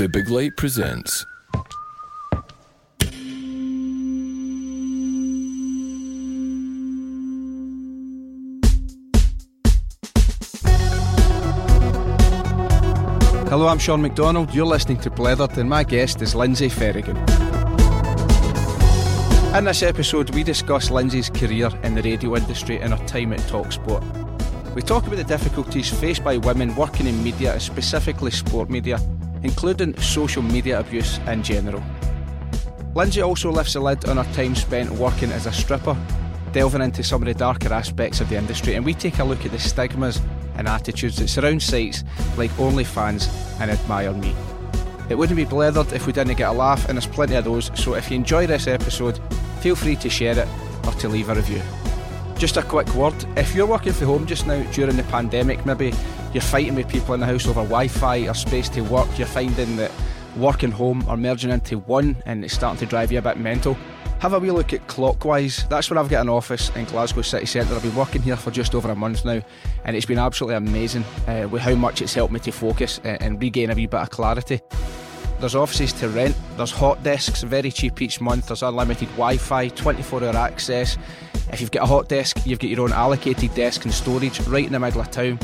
The Big Light presents. Hello, I'm Sean McDonald. You're listening to Blethered, and my guest is Lindsay Ferrigan. In this episode, we discuss Lindsay's career in the radio industry and her time at Talksport. We talk about the difficulties faced by women working in media, specifically sport media, including social media abuse in general. Lindsay also lifts the lid on her time spent working as a stripper, delving into some of the darker aspects of the industry, and we take a look at the stigmas and attitudes that surround sites like OnlyFans and Admire Me. It wouldn't be blethered if we didn't get a laugh, and there's plenty of those, so if you enjoy this episode, feel free to share it or to leave a review. Just a quick word if you're working from home just now during the pandemic, maybe you're fighting with people in the house over Wi Fi or space to work, you're finding that work and home are merging into one and it's starting to drive you a bit mental. Have a wee look at Clockwise. That's where I've got an office in Glasgow City Centre. I've been working here for just over a month now, and it's been absolutely amazing uh, with how much it's helped me to focus and regain a wee bit of clarity. There's offices to rent, there's hot desks, very cheap each month, there's unlimited Wi Fi, 24 hour access. If you've got a hot desk, you've got your own allocated desk and storage right in the middle of town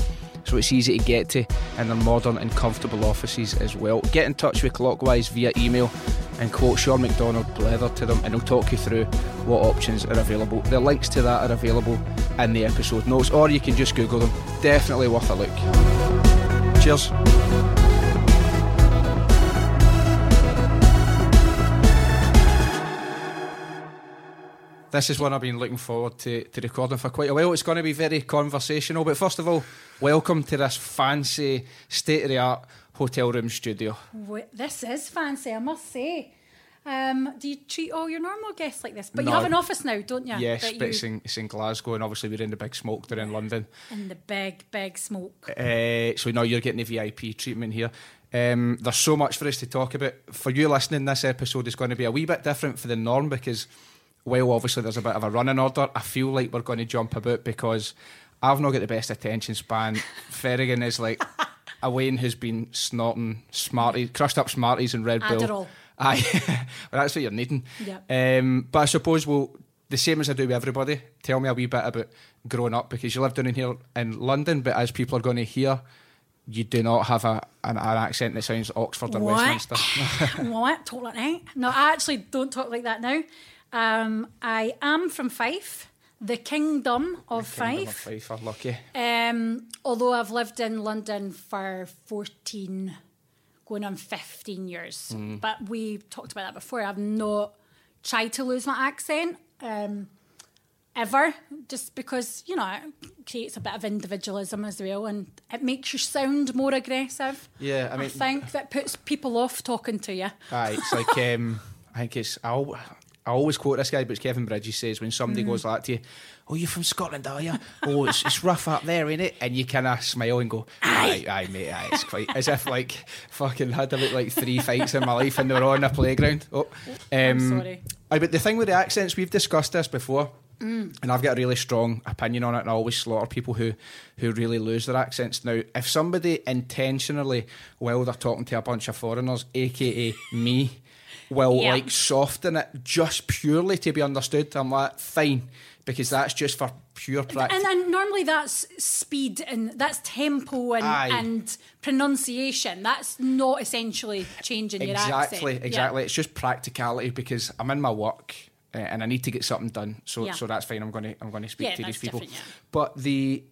so it's easy to get to, and they're modern and comfortable offices as well. Get in touch with Clockwise via email and quote Sean McDonald Blether to them, and they'll talk you through what options are available. The links to that are available in the episode notes, or you can just Google them. Definitely worth a look. Cheers. This is one I've been looking forward to, to recording for quite a while. It's going to be very conversational, but first of all, welcome to this fancy, state of the art hotel room studio. Wait, this is fancy, I must say. Um, do you treat all your normal guests like this? But No. you have an office now, don't you? Yes, That but you- it's in, it's in Glasgow, and obviously we're in the big smoke. They're in London. in the big, big smoke. Uh, so now you're getting the VIP treatment here. Um, there's so much for us to talk about. For you listening, this episode is going to be a wee bit different for the norm because, well, obviously there's a bit of a running order. I feel like we're going to jump about because I've not got the best attention span. Ferrigan is like a Wayne who's been snorting Smarties, crushed up Smarties and Red Bull. Adderall. Aye, well, that's what you're needing. Yeah. Um, but I suppose we'll the same as I do with everybody. Tell me a wee bit about growing up because you live down in here in London, but as people are going to hear, you do not have a an, an accent that sounds Oxford or What? Westminster. what? Talk like that? No, I actually don't talk like that now. Um, I am from Fife, the kingdom of Kingdom of Fife. Fife are lucky. Um, although I've lived in London for 14, going on 15 years. Mm. But we talked about that before. I've not tried to lose my accent um, ever, just because, you know, it creates a bit of individualism as well and it makes you sound more aggressive. Yeah, I mean- I think that puts people off talking to you. Aye, it's like um, I think it's I, I always quote this guy, but it's Kevin Bridges says when somebody Mm. goes like to you, "Oh, you're from Scotland, are you? Oh, it's, it's rough up there, ain't it?" And you kind of smile and go, "Aye, aye, mate, aye." It's quite as if like fucking had about like three fights in my life and they were on a playground. Oh, um, sorry. Aye, but the thing with the accents, we've discussed this before. Mm. And I've got a really strong opinion on it, and I always slaughter people who, who really lose their accents. Now, if somebody intentionally, while they're talking to a bunch of foreigners, aka me, will Yeah. like soften it just purely to be understood, I'm like, fine, because that's just for pure practice. And, and normally that's speed and that's tempo and, and pronunciation. That's not essentially changing your accent. exactly, exactly. It's just practicality because I'm in my work uh, and I need to get something done. So, Yeah. so that's fine. I'm going to, I'm going to speak Yeah, to these people. yeah. But the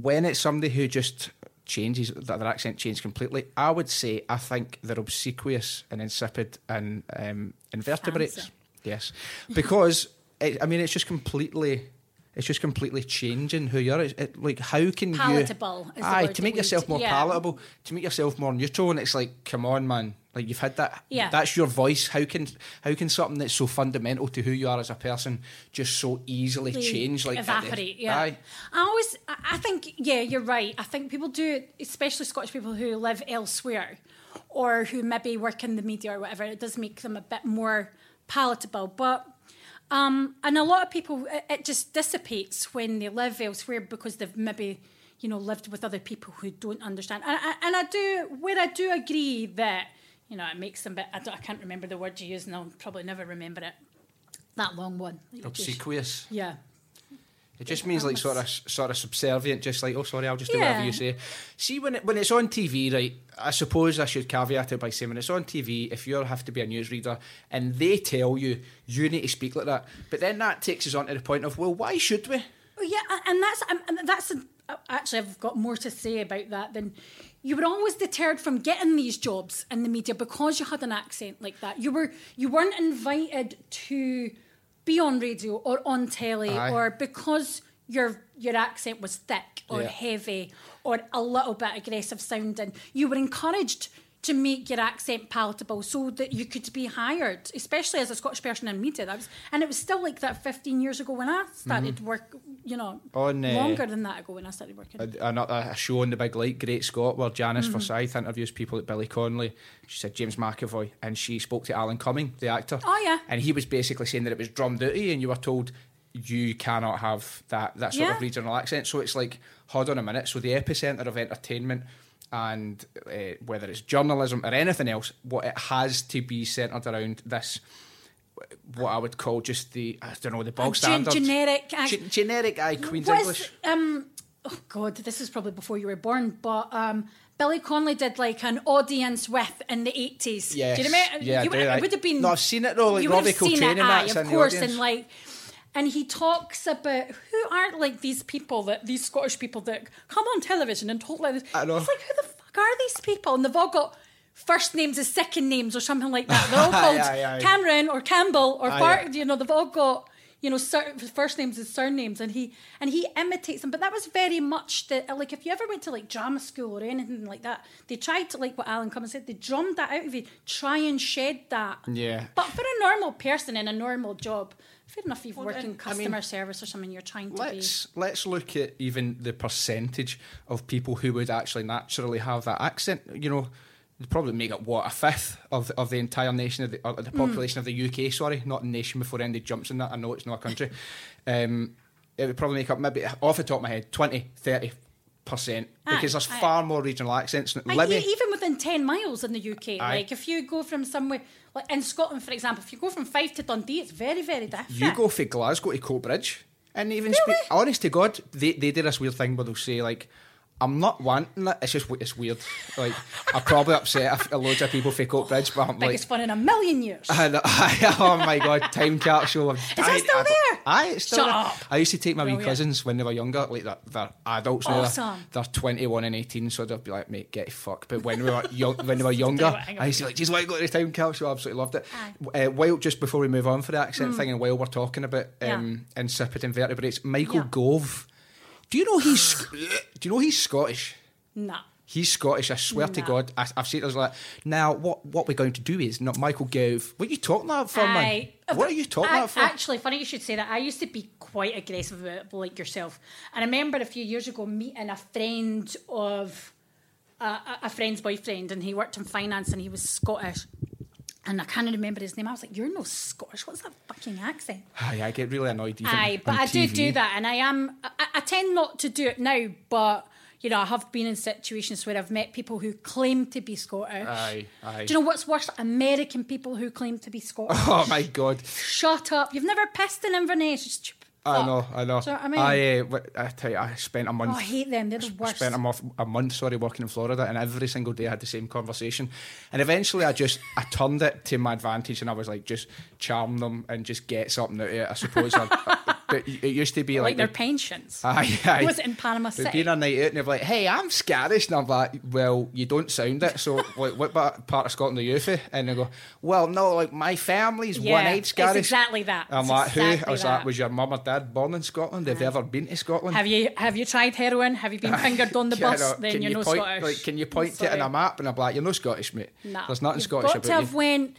when it's somebody who just changes that their accent changes completely, I would say I think they're obsequious and insipid and um, invertebrates. Fancy. Yes, because it, I mean it's just completely. It's just completely changing who you are. It's, it, like, how can Palatable you? the Aye, to make yourself more yeah. palatable, to make yourself more neutral, and it's like, come on, man! Like you've had that. Yeah. That's your voice. How can how can something that's so fundamental to who you are as a person just so easily They change? Like the- evaporate. Yeah, Aye. I always, I I think, yeah, you're right. I think people do, especially Scottish people who live elsewhere, or who maybe work in the media or whatever. It does make them a bit more palatable, but. Um, and a lot of people, it, it just dissipates when they live elsewhere because they've maybe, you know, lived with other people who don't understand. And, I- and I do, where I do agree that you know, it makes them But I, I can't remember the word you use, and I'll probably never remember it. That long one. you just- Obsequious. Yeah. It just means like sort of sort of subservient, just like oh sorry, I'll just do whatever you say. See when it, when it's on TV, right? I suppose I should caveat it by saying when it's on TV, if you have to be a newsreader and they tell you you need to speak like that, but then that takes us on to the point of well, why should we? Well, yeah, and that's and that's actually I've got more to say about that than you were always deterred from getting these jobs in the media because you had an accent like that. You were you weren't invited to be on radio or on telly Aye. or because your your accent was thick or Yeah. heavy or a little bit aggressive sounding. You were encouraged to make your accent palatable so that you could be hired, especially as a Scottish person in media. That was, and it was still like that 15 years ago when I started work, you know, Mm-hmm. On, uh, longer than that ago when I started working. a, show on the big light, Great Scott, where Janice Mm-hmm. Forsyth interviews people at Billy Connolly. She said James McAvoy, and she spoke to Alan Cumming, the actor. Oh, yeah. and he was basically saying that it was drum duty, and you were told you cannot have that that sort of regional accent. So it's like, hold on a minute. So the epicenter of entertainment. And uh, whether it's journalism or anything else, what it has to be centered around this, what I would call just the I don't know the bog gen- standard generic ac- Ge- generic eye Queen's Was, English. um, oh God, this is probably before you were born, but um, Billy Connolly did like an audience with in the 80s. Yes. Do you remember? Yeah, I do, it aye. would have been. No, I've seen it though, like you would have seen it, and aye, of course, and like. And he talks about who aren't like these people that these Scottish people that come on television and talk like this. I know. It's like who the fuck are these people? And they've all got first names as second names or something like that. They're all called Aye, aye. Cameron or Campbell or Aye, Far, aye. you know they've all got you know cer- first names as surnames and he and he imitates them but that was very much the like if you ever went to like drama school or anything like that they tried to like what alan cumming said they drummed that out of you try and shed that Yeah. but for a normal person in a normal job fair enough if you've worked in then, I mean, customer service or something you're trying to Let's let's look at even the percentage of people who would actually naturally have that accent. You know, probably make up what a fifth of of the entire nation of the, or Hmm. the population of the UK. Sorry, not a nation before anybody jumps in that. I know it's not a country. Um, it would probably make up maybe off the top of my head 20, 30 percent because Aye, there's aye. far more regional accents. be Let I, me- even within 10 miles in the UK Aye. like if you go from somewhere like in Scotland for example if you go from Fife to Dundee it's very very different. You go from Glasgow to Coatbridge, and even speak, honest to God, they they do this weird thing where they'll say like, "I'm not wanting it. It's just it's weird." Like I probably upset a, a loads of people for Coatbridge, but I'm like. biggest fun in a million years I know- oh my god, time capsule. Is that still there? Aye, it's still Shut there. up. I used to take my wee cousins when they were younger, like they're, they're adults now. They're, Awesome. they're 21 and 18, so they'd be like, mate, get a fuck. But when we were young, when they were younger, I used to be like, geez, why go to the time capsule? I absolutely loved it. Uh, while, just before we move on for the accent thing, and while we're talking about um, insipid invertebrates, Michael Yeah. Gove. Do you know he's do you know he's Scottish? nah He's Scottish. I swear to God, I, I've seen it. I was like, now what? What we're going to do is not Michael Gove. What are you talking about for, man? What are you talking I- about for? Actually, funny you should say that. I used to be quite aggressive about it, like yourself. And I remember a few years ago meeting a friend of a- a friend's boyfriend, and he worked in finance, and he was Scottish. And I can't remember his name. I was like, "You're no Scottish. What's that fucking accent?" Aye, I get really annoyed. Even Aye, but I do do that, and I am. I, I tend not to do it now, but you know, I have been in situations where I've met people who claim to be Scottish. Aye, aye. Do you know what's worse? American people who claim to be Scottish. Oh my God! Shut up! You've never pissed in Inverness. I know, I know. Do you know what I mean? I, uh, I tell you, I spent a month. Oh, I hate them. They're the worst. spent a month, a month, sorry, working in Florida, and every single day I had the same conversation. And eventually, I just I turned it to my advantage, and I was like, just charm them and just get something out of it. I suppose. I- but it used to be like like, their the- pensions. Aye, aye. Was it in Panama City? been a night out and they're like, hey, I'm Scottish. And I'm like, well, you don't sound it. So like, what part of Scotland are you from? And they go, well, no, like my family's Yeah, one-eyed it's Scottish. exactly that. I'm It's like, who? I was that. like, was your mum or dad born in Scotland? Have you ever been to Scotland? Have you have you tried heroin? Have you been fingered on the bus? then can you're you no point, Scottish. Like, can you point to it on Sorry. a map? And I'm like, you're no Scottish, mate. Nah. There's nothing You've Scottish got to have you. went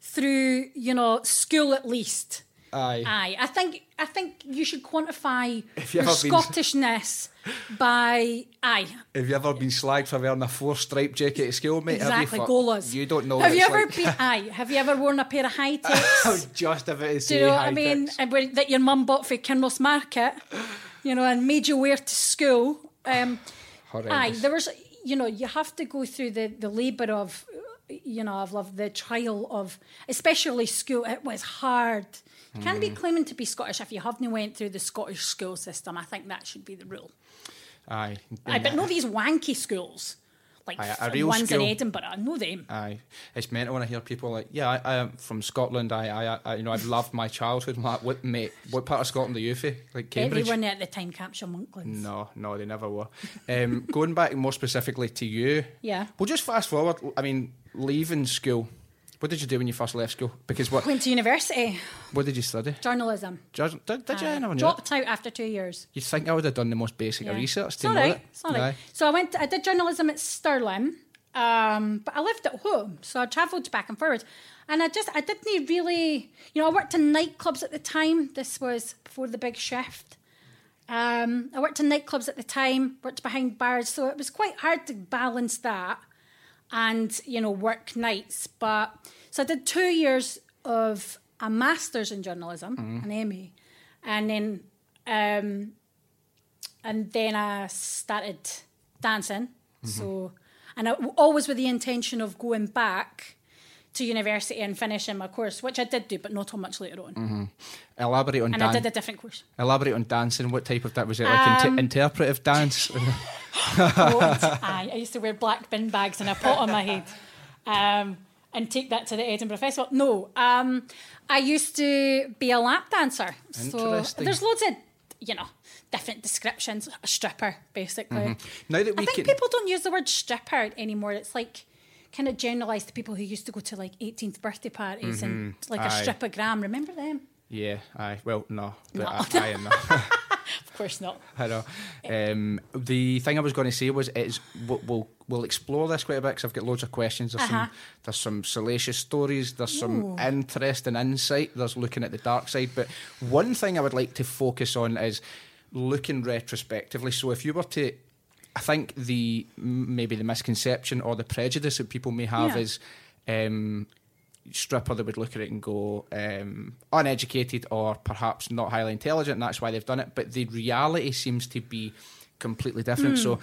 through, you know, school at least. Aye. Aye, I think I think you should quantify If you your ever been- Scottishness by aye. Have you ever been slagged for wearing a four-stripe jacket at school, mate? Exactly, you, golas. You don't know. Have you ever like. been? Aye. Have you ever worn a pair of high I was just about to Do you know what I mean? ticks. And where- that your mum bought for Kinross Market, you know, and made you wear to school. Um, aye, there was, you know, you have to go through the the labour of, you know, I've loved the trial of, especially school. It was hard. You can't be mm-hmm. claiming to be Scottish if you haven't went through the Scottish school system. I think that should be the rule. Aye. Aye, but no, these wanky schools, like Aye, a real ones school. in Edinburgh. I know them. Aye, it's mental when I hear people like, "Yeah, I, I am from Scotland. I, I, I, you know, I've loved my childhood." I'm like, what, mate? What part of Scotland are you from? Like Coatbridge? Everyone at the time capsule Monklands. No, no, they never were. Um, going back more specifically to you, Yeah. We'll just fast forward. I mean, leaving school. What did you do when you first left school? Because what? Went to university, What did you study? journalism. Did, did you? I Uh, never knew. dropped out after two years. You think I would have done the most basic of Yeah. research It's to all know right. that? Right. Aye. So I went. I did journalism at Stirling, um, but I lived at home, so I travelled back and forward. And I just, I didn't really, you know, I worked in nightclubs at the time. This was before the big shift. Um, I worked in nightclubs at the time, worked behind bars, so it was quite hard to balance that and you know work nights. But so I did two years of a master's in journalism, an MA, and then um, and then I started dancing. So, and I, always with the intention of going back to university and finishing my course, which I did do, but not till much later on. Elaborate on And I did a different course. Elaborate on dancing. What type of that was it? Like Um, inter- interpretive dance? Oh, aye, I used to wear black bin bags and a pot on my head. Um, and take that to the Edinburgh Festival. No, um, I used to be a lap dancer. So there's loads of, you know, different descriptions. A stripper, basically. now that we I think can, people don't use the word stripper anymore. It's like kind of generalised to people who used to go to like 18th birthday parties and like Mm-hmm. Aye. a strippogram. Remember them? yeah, aye. Well, no, but No. I, I am. Of course not. I know. Um, the thing I was going to say was, it's we'll we'll, explore this quite a bit because I've got loads of questions. There's Uh-huh. some there's some salacious stories. There's some interesting insight. There's looking at the dark side. But one thing I would like to focus on is looking retrospectively. So if you were to I think the maybe the misconception or the prejudice that people may have Yeah. is um, stripper that would look at it and go um, uneducated or perhaps not highly intelligent, and that's why they've done it. But the reality seems to be completely different. So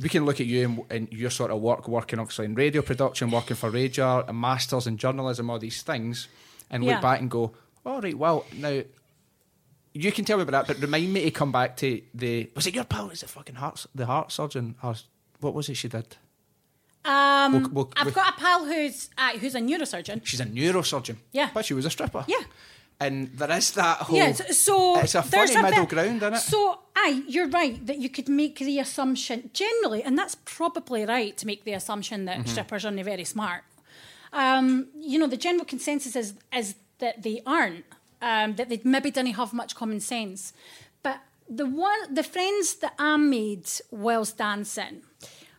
we can look at you and, and your sort of work, working obviously in radio production, working for Radar, a masters in journalism, all these things, and Yeah. look back and go, all right, well now. You can tell me about that, but remind me to come back to the. Was it your pal? Is it fucking heart, the heart surgeon? Or what was it she did? Um, We'll- we'll- I've we- got a pal who's uh, who's a neurosurgeon. She's a neurosurgeon. Yeah. But she was a stripper. Yeah. And there is that whole. Yeah, so- It's a funny middle bit- ground, isn't it? So, aye, you're right that you could make the assumption generally, and that's probably right to make the assumption that Mm-hmm. strippers are only very smart. Um, you know, the general consensus is is that they aren't. Um, that they maybe don't have much common sense. But the one, the friends that I made whilst dancing,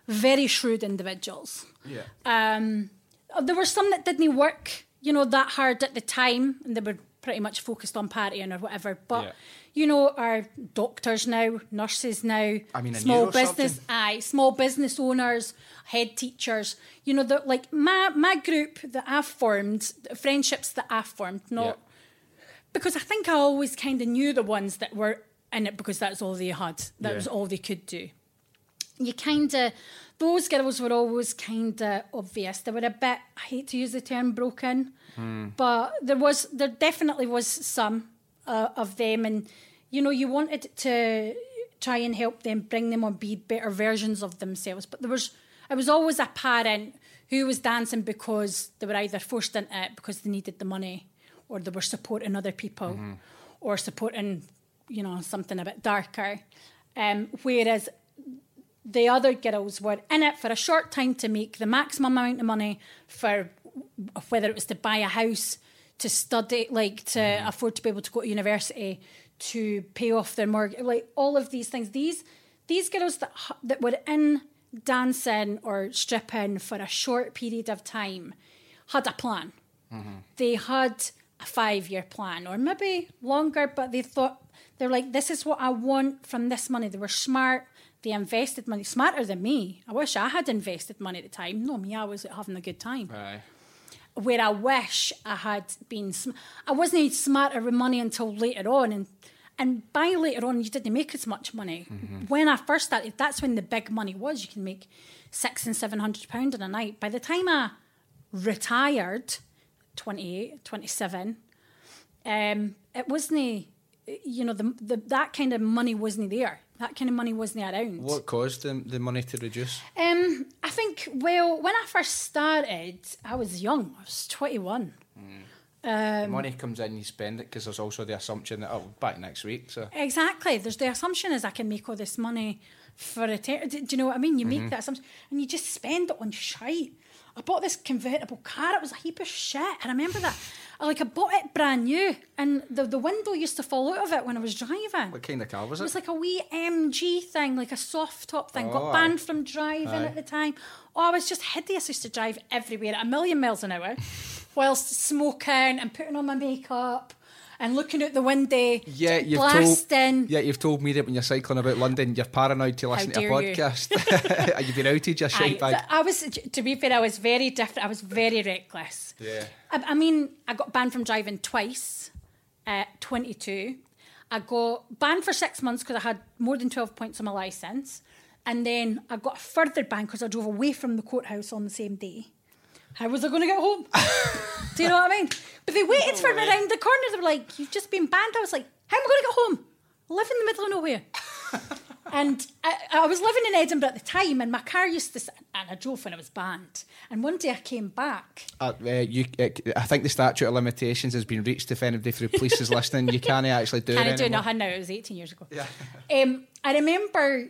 very shrewd individuals. Yeah. Um, there were some that didn't work, you know, that hard at the time, and they were pretty much focused on partying or whatever. But Yeah. you know, are doctors now, nurses now, I mean, a small business, aye, small business owners, head teachers. You know, that like my my group that I've formed, the friendships that I've formed, not Yeah. because I think I always kind of knew the ones that were in it because that's all they had, that Yeah. was all they could do you kind of those girls were always kind of obvious. They were a bit. I hate to use the term broken, but there was there definitely was some uh, of them, and you know you wanted to try and help them, bring them on, be better versions of themselves. But there was it was always a parent who was dancing because they were either forced into it because they needed the money, or they were supporting other people, or supporting you know something a bit darker. Um, whereas the other girls were in it for a short time to make the maximum amount of money for whether it was to buy a house, to study, like to mm-hmm. afford to be able to go to university, to pay off their mortgage, like all of these things. These these girls that that were in dancing or stripping for a short period of time had a plan. Mm-hmm. They had a five year plan or maybe longer, but they thought they're like, this is what I want from this money. They were smart. They invested money smarter than me. I wish I had invested money at the time. No, me, I was having a good time. Aye. Where I wish I had been, sm- I wasn't smarter with money until later on, and and by later on, you didn't make as much money. When I first started, that's when the big money was. You can make six and seven hundred pound in a night. By the time I retired, 28, 27, um, it wasn't, you know, the, the, that kind of money wasn't there. That kind of money wasn't around. What caused the, the money to reduce? Um, I think, well, when I first started, I was young. I was 21. Um, money comes in, you spend it because there's also the assumption that, oh, back next week. So Exactly. There's the assumption is I can make all this money for a do, do you know what I mean? You Mm-hmm. make that assumption and you just spend it on shite. I bought this convertible car. It was a heap of shit. I remember that. I, like I bought it brand new, and the the window used to fall out of it when I was driving. what kind of car was It it? was like a wee MG thing, like a soft top thing. Oh, Got aye. banned from driving Aye. at the time. Oh, I was just hideous. I used to drive everywhere at a million miles an hour, whilst smoking and putting on my makeup and looking out the window, yeah, you've blasting. told. Yeah, you've told me that when you're cycling about London, you're paranoid to listen to a you. podcast. You've been outed, you Aye, shite bag. I was, to be fair, I was very different. I was very reckless. Yeah. I, I mean, I got banned from driving twice at 22. I got banned for six months because I had more than 12 points on my licence. And then I got a further ban because I drove away from the courthouse on the same day. How was I going to get home? Do you know what I mean? But they waited for me around the corner. They were like, You've just been banned. I was like, How am I going to get home? I live in the middle of nowhere. and I, I was living in Edinburgh at the time, and my car used to and I drove when I was banned. And one day I came back. Uh, uh, you, uh, I think the statute of limitations has been reached. If anybody through police is listening, you can't actually do Can I it do anymore. nothing now? It was 18 years ago. Yeah. Um, I remember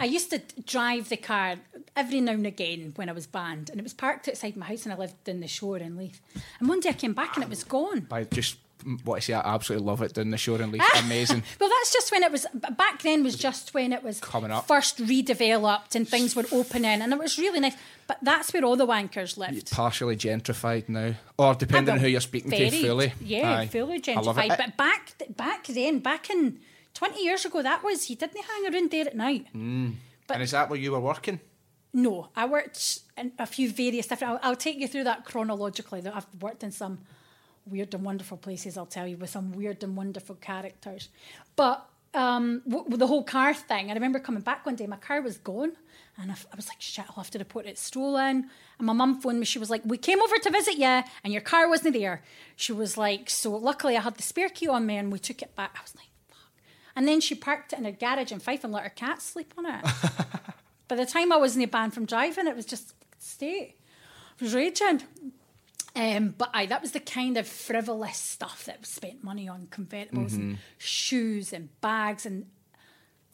I used to drive the car every now and again when I was banned, and it was parked outside my house, and I lived in the shore in Leith. And one day I came back and it was gone. By just what I say, I absolutely love it down the shore and Leith. Amazing. Well, that's just when it was. Back then was just when it was Coming up. first redeveloped and things were opening, and it was really nice. But that's where all the wankers lived. Partially gentrified now, or depending on who you're speaking to, fully. Yeah, Aye. fully I love it. gentrified. But back back then, back in twenty years ago, that was you didn't hang around there at night. But and is that where you were working? No, I worked in a few various different. I'll, I'll take you through that chronologically. That I've worked in some weird and wonderful places. I'll tell you with some weird and wonderful characters. But um, w- with the whole car thing, I remember coming back one day. My car was gone, and I, f- I was like, "Shit, I'll have to report it stolen." And my mum phoned me. She was like, "We came over to visit you, and your car wasn't there." She was like, "So luckily, I had the spare key on me, and we took it back." I was like! And then she parked it in her garage in Fife and let her cat sleep on it. By the time I was in the banned from driving, it was just state. I was raging. Um, but aye, that was the kind of frivolous stuff that was spent money on convertibles and shoes and bags and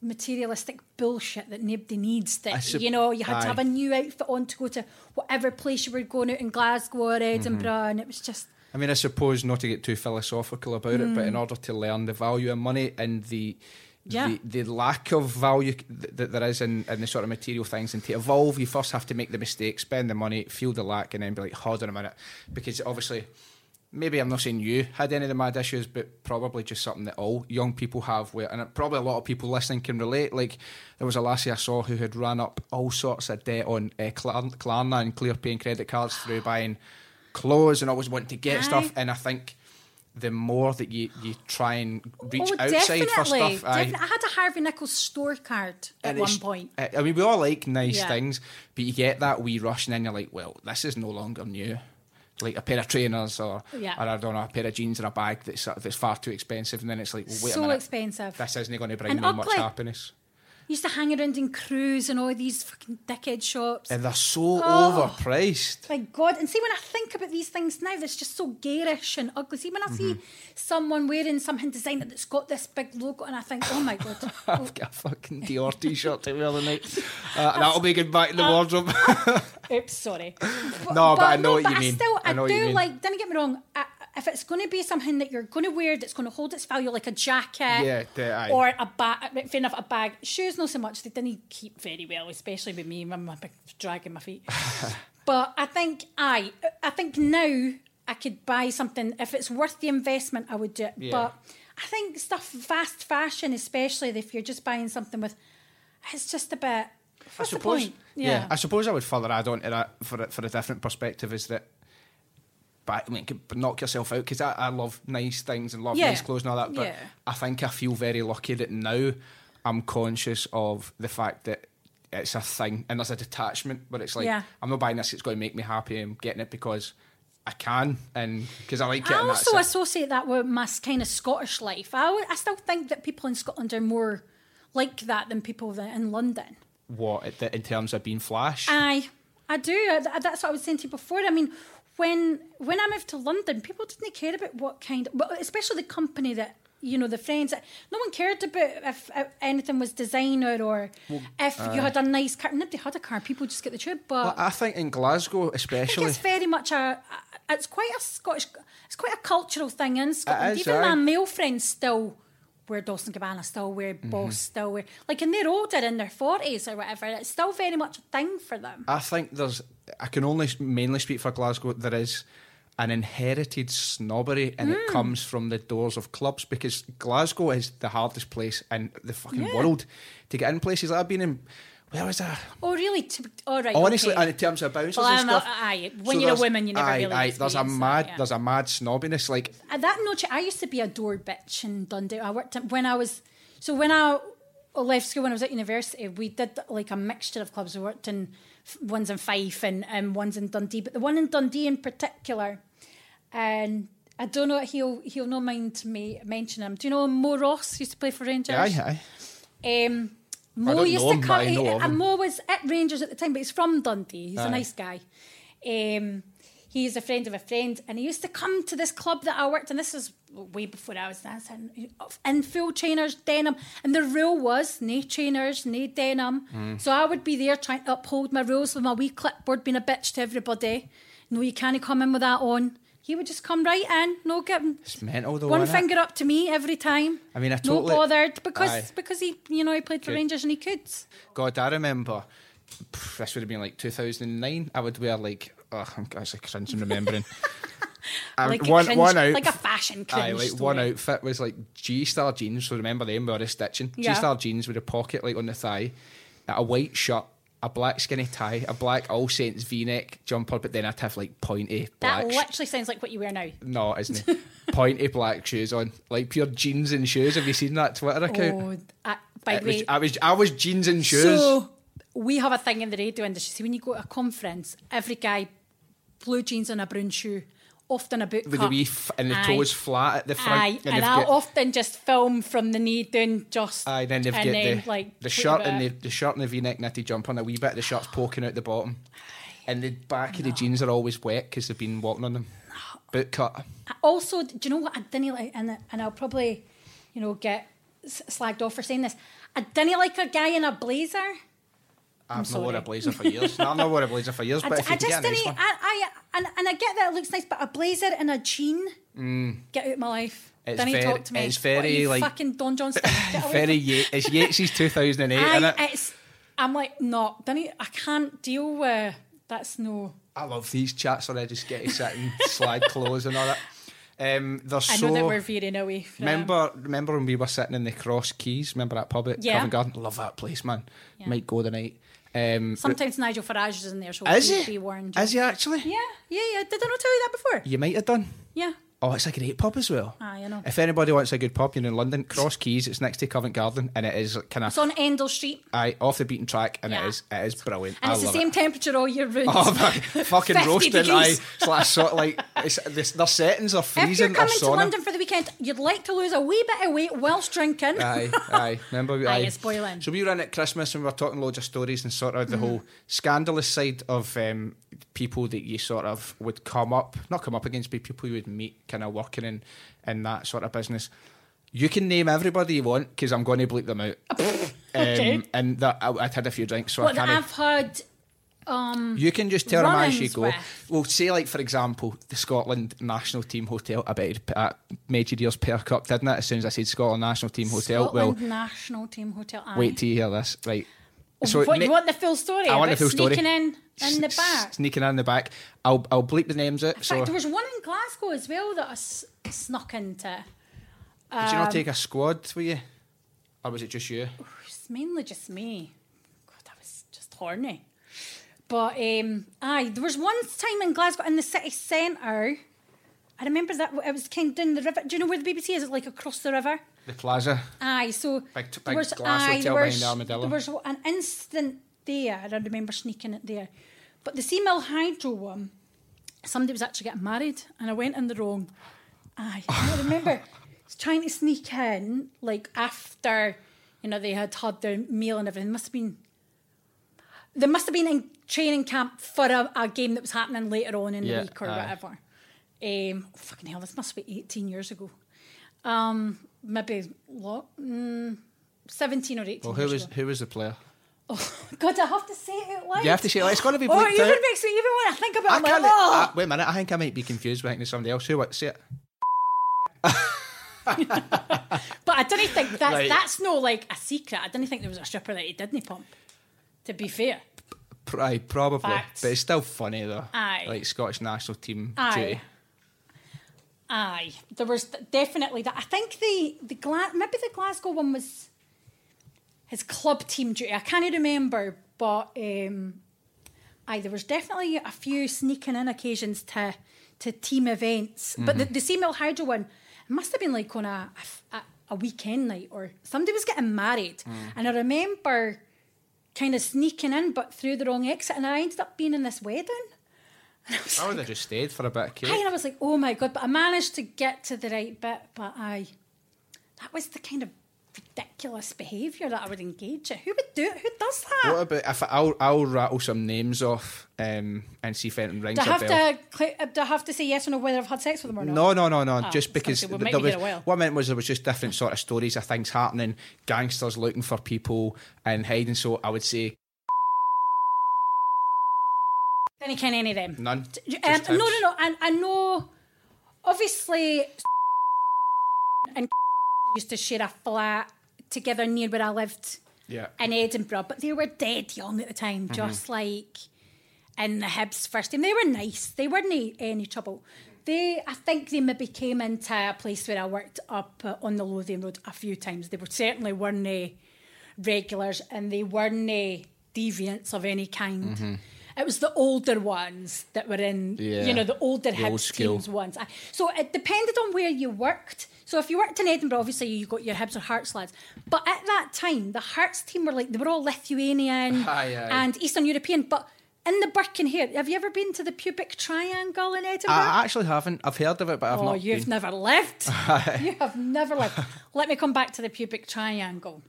materialistic bullshit that nobody needs. That sup- you know, you had aye. to have a new outfit on to go to whatever place you were going out in Glasgow or Edinburgh, and it was just I mean, I suppose not to get too philosophical about it, but in order to learn the value of money and the Mm. Yeah. the, the lack of value that there is in, in the sort of material things, and to evolve, you first have to make the mistake, spend the money, feel the lack, and then be like, hold on a minute, because obviously. Maybe I'm not saying you had any of the mad issues, but probably just something that all young people have. Where, and probably a lot of people listening can relate. Like there was a lassie I saw who had ran up all sorts of debt on uh, Klar- Klarna and clear paying credit cards through buying clothes and always wanting to get Aye. stuff. And I think the more that you, you try and reach oh, outside definitely, for stuff, definitely. I had a Harvey Nichols store card at one point. I I mean, we all like nice Yeah. things, but you get that wee rush, and then you're like, well, this is no longer new. Like a pair of trainers, or, Yeah. or I don't know, a pair of jeans or a bag that's that's far too expensive, and then it's like, well, wait a so minute, expensive. this isn't going to bring And me much happiness. Used to hang around in Cruise and all these fucking dickhead shops. And they're so Oh. overpriced. My God! And see, when I think about these things now, that's just so garish and ugly. See, when I see Mm-hmm. someone wearing something designer that's got this big logo, and I think, oh my God, I've got a fucking Dior t-shirt to wear the night. Uh, that'll be good back in the wardrobe. oops, sorry. No, but I know what but you mean. still, I I, what do you mean. like. Don't get me wrong. I, if it's going to be something that you're going to wear that's going to hold its value, like a jacket, Yeah, the- or a bag, fair enough, a bag. Shoes, not so much. They didn't keep very well, especially with me. I'm a big drag my feet. but I think I, I think now I could buy something if it's worth the investment. I would do it. Yeah. But I think stuff fast fashion, especially if you're just buying something with, it's just a bit. What's the suppose, point? yeah. I suppose I would further add on to that for a, for a different perspective is that, but I mean, knock yourself out because I, I love nice things and love Yeah. nice clothes and all that. But Yeah. I think I feel very lucky that now I'm conscious of the fact that it's a thing, and there's a detachment where it's like Yeah. I'm not buying this; it's going to make me happy. I'm getting it because I can, and because I like it. I also associate that with my kind of Scottish life. I, I still think that people in Scotland are more like that than people that in London. what in terms of being flash. I I do. I, that's what I was saying to you before. I mean, when when I moved to London, people didn't care about what kind, well, especially the company that you know, the friends. No one cared about if, if anything was designer or if you uh, had a nice car. Nobody had a car. People just get the tube. But Well, I think in Glasgow, especially, it's very much a. a- It's quite a Scottish. It's quite a cultural thing in Scotland. is, Even aye. my male friends still wear Dolce Gabbana, still wear Mm-hmm. Boss, still wear like, and they're older in their forties or whatever. It's still very much a thing for them. I think there's. I can only mainly speak for Glasgow. There is an inherited snobbery, and Hmm. it comes from the doors of clubs because Glasgow is the hardest place in the fucking Yeah. world to get in places. I've been in. Where was that? Oh, really? All right. Honestly, okay. and in terms of bouncers Well, and stuff. aye, when so you're a woman, you never aye, really aye, there's a mad, that, yeah. there's a mad snobbiness. Like At that note, I used to be a door bitch in Dundee. I worked when I was so when I left school when I was at university, we did like a mixture of clubs. We worked in ones in Fife and um, ones in Dundee, but the one in Dundee in particular, and I don't know he'll he'll not mind me mentioning him. Do you know Mo Ross used to play for Rangers? aye, aye. Um, Mo used to come. And. Mo was at Rangers at the time, but he's from Dundee. He's Aye. a nice guy. Um, he's a friend of a friend, and he used to come to this club that I worked in. This is way before I was dancing. In full trainers, denim, and the rule was no trainers, no denim. Mm. So I would be there trying to uphold my rules with my wee clipboard, being a bitch to everybody. No, you can't come in with that on. He would just come right in, no getting It's mental though. one finger up to me every time. I mean, I no totally- bothered because Aye. because he you know he played for. Rangers and he could. God, I remember. pff, This would have been like 2009. I would wear like. Oh, I'm actually cringing remembering. Um, Like a one cringe- one out. like a fashion cringe Aye, like story. one outfit was like G Star jeans. So remember them? We were stitching Yeah. G Star jeans with a pocket like on the thigh, a white shirt, a black skinny tie, a black All Saints V neck jumper, but then I'd have like pointy That black. sh- literally sounds like what you wear now. no, isn't it? pointy black shoes on, like pure jeans and shoes. Have you seen that Twitter account? Oh, uh, by the was, way, I was I was jeans and shoes. so we have a thing in the radio industry. See, when you go to a conference, every guy blue jeans and a brown shoe, often a boot with cut. the wee f- and the Aye. toes flat at the front. Aye, and, they've got- often just film from the knee down just. Aye, then they've and got then, the, like the shirt and the, the shirt and the V-neck knitted jumper and a wee bit of the shirt's poking out the bottom. And the back of the jeans are always wet because they've been walking on them. Boot cut. I Also, do you know what I didn't like? And, and I'll probably, you know, get s- slagged off for saying this. I didn't like a guy in a blazer. I've not worn a blazer for years. no, I've not worn a blazer for years, I, but d- if I just get a nice didn't. one. I, I and, and I get that it looks nice, but a blazer and a jean. Get out of my life. Mm. It's Don't very- talk to me. it's very, like- fucking Don away Very Ye- it's Yates's 2008, I, innit? it's. I'm like, no, you- I can't deal with. That's no. I love these chats where I just get to sit and slide clothes and all that. Um, they're I so. know that we're veering away from. Remember, remember when we were sitting in the Cross Keys? Remember that pub at Yeah. Covent Garden? Love that place, man. Yeah. Might go tonight. Um, Sometimes Nigel Farage is in there, so is he? be warned. Is he actually? Yeah, yeah, yeah. Did I not tell you that before? You might have done. Yeah. Oh, it's a great pub as well. Aye, I know. If anybody wants a good pub, you're in London, Cross Keys. It's next to Covent Garden, and it is kind of. It's on Endell Street, aye off the beaten track, and Yeah. it is it is brilliant. and I it's the same it. temperature all year round. Oh, fucking 50 roasting! Aye, degrees. slash sort of like it's, this, their settings are freezing. if you're coming to. London for the weekend, you'd like to lose a wee bit of weight whilst drinking. aye, aye. Remember, we- Aye, aye. it's boiling. So we were in at Christmas and we were talking loads of stories and sort of the Mm-hmm. whole scandalous side of um, people that you sort of would come up, not come up against, but people you would meet, kind of working in in that sort of business. You can name everybody you want because I'm going to bleep them out. Okay. um, and that I, I'd had a few drinks, so What I can't. I've had. Um, You can just tell them as you go. with. Well, say like for example, the Scotland national team hotel. I bet it uh, made your ears perk up, didn't it? As soon as I said Scotland national team hotel. Scotland well, National Team Hotel. Aye. wait till you hear this, right? What, ma- you want the full story? I want the full story. Sneaking in in the back. Sneaking in the back. I'll I'll bleep the names out. In So fact, there was one in Glasgow as well that I s- snuck into. did you not take a squad with you, or was it just you? It's mainly just me. God, I was just horny. But um, aye, there was one time in Glasgow in the city centre. I remember that it was kind of down the river. Do you know where the BBC is? It's like across the river. The Plaza. Aye, so Big- there big was, glass aye, hotel there behind was, the Armadillo. There was an instant there. I remember sneaking it there. But the Seamill Hydro one, somebody was actually getting married, and I went in the wrong. Aye, I remember trying to sneak in like after you know they had had their meal and everything. Must have been they must have been in training camp for a, a game that was happening later on in Yeah, the week or aye. whatever. Um, oh, fucking hell, this must be 18 years ago. Um, maybe what, mm, 17 or 18 Well, who was ago. who was the player? Oh, God, I have to say it out loud. You have to say it. It's got to be Oh, it even out. makes me, even when I think about it, I like, oh. uh, wait a minute. I think I might be confused with thinking of somebody else. Who? What? Say it. But I don't think that's, Right. that's no like a secret. I don't think there was a stripper that he didn't pump, to be fair. Aye, probably. Facts. But it's still funny though. Aye. Like Scottish national team Aye. duty. Aye, there was definitely that. I think the the Gla- maybe the Glasgow one was his club team duty. I can't remember, but um, aye, there was definitely a few sneaking in occasions to to team events. But the, the Seamill Hydro one it must have been like on a, a a weekend night or somebody was getting married, and I remember kind of sneaking in, but through the wrong exit, and I ended up being in this wedding. I I would have just stayed for a bit of cake. Aye, and I was like, oh my god! But I managed to get to the right bit. But I, that was the kind of ridiculous behaviour that I would engage in. Who would do it? Who does that? What about if I- I'll I'll rattle some names off um, and see if anything rings do I a have bell. to? Uh, do I have to say yes or no whether I've had sex with them or not? No, no, no, no. Ah, just because well, there was a what I meant was there was just different sort of stories of things happening, gangsters looking for people and hiding. So I would say Any kind of any of them. none. Um, no, no, no. And I know, obviously, and used to share a flat together near where I lived. Yeah. in Edinburgh, but they were dead young at the time, Mm-hmm. just like in the Hibs first team. They were nice. They weren't any, any trouble. They, I think they maybe came into a place where I worked up uh, on the Lothian Road a few times. They were certainly weren't uh, regulars and they weren't uh, deviants of any kind. It was the older ones that were in. Yeah. you know, the older The Hibs old school. teams ones. I- So it depended on where you worked. So if you worked in Edinburgh, obviously you got your Hibs or Hearts lads. But at that time, the Hearts team were like they were all Lithuanian Aye, aye. and Eastern European. But in the Burke and Hare, have you ever been to the pubic triangle in Edinburgh? I actually haven't. I've heard of it, but I've oh, not you've been. never lived. you have never lived. Let me come back to the pubic triangle.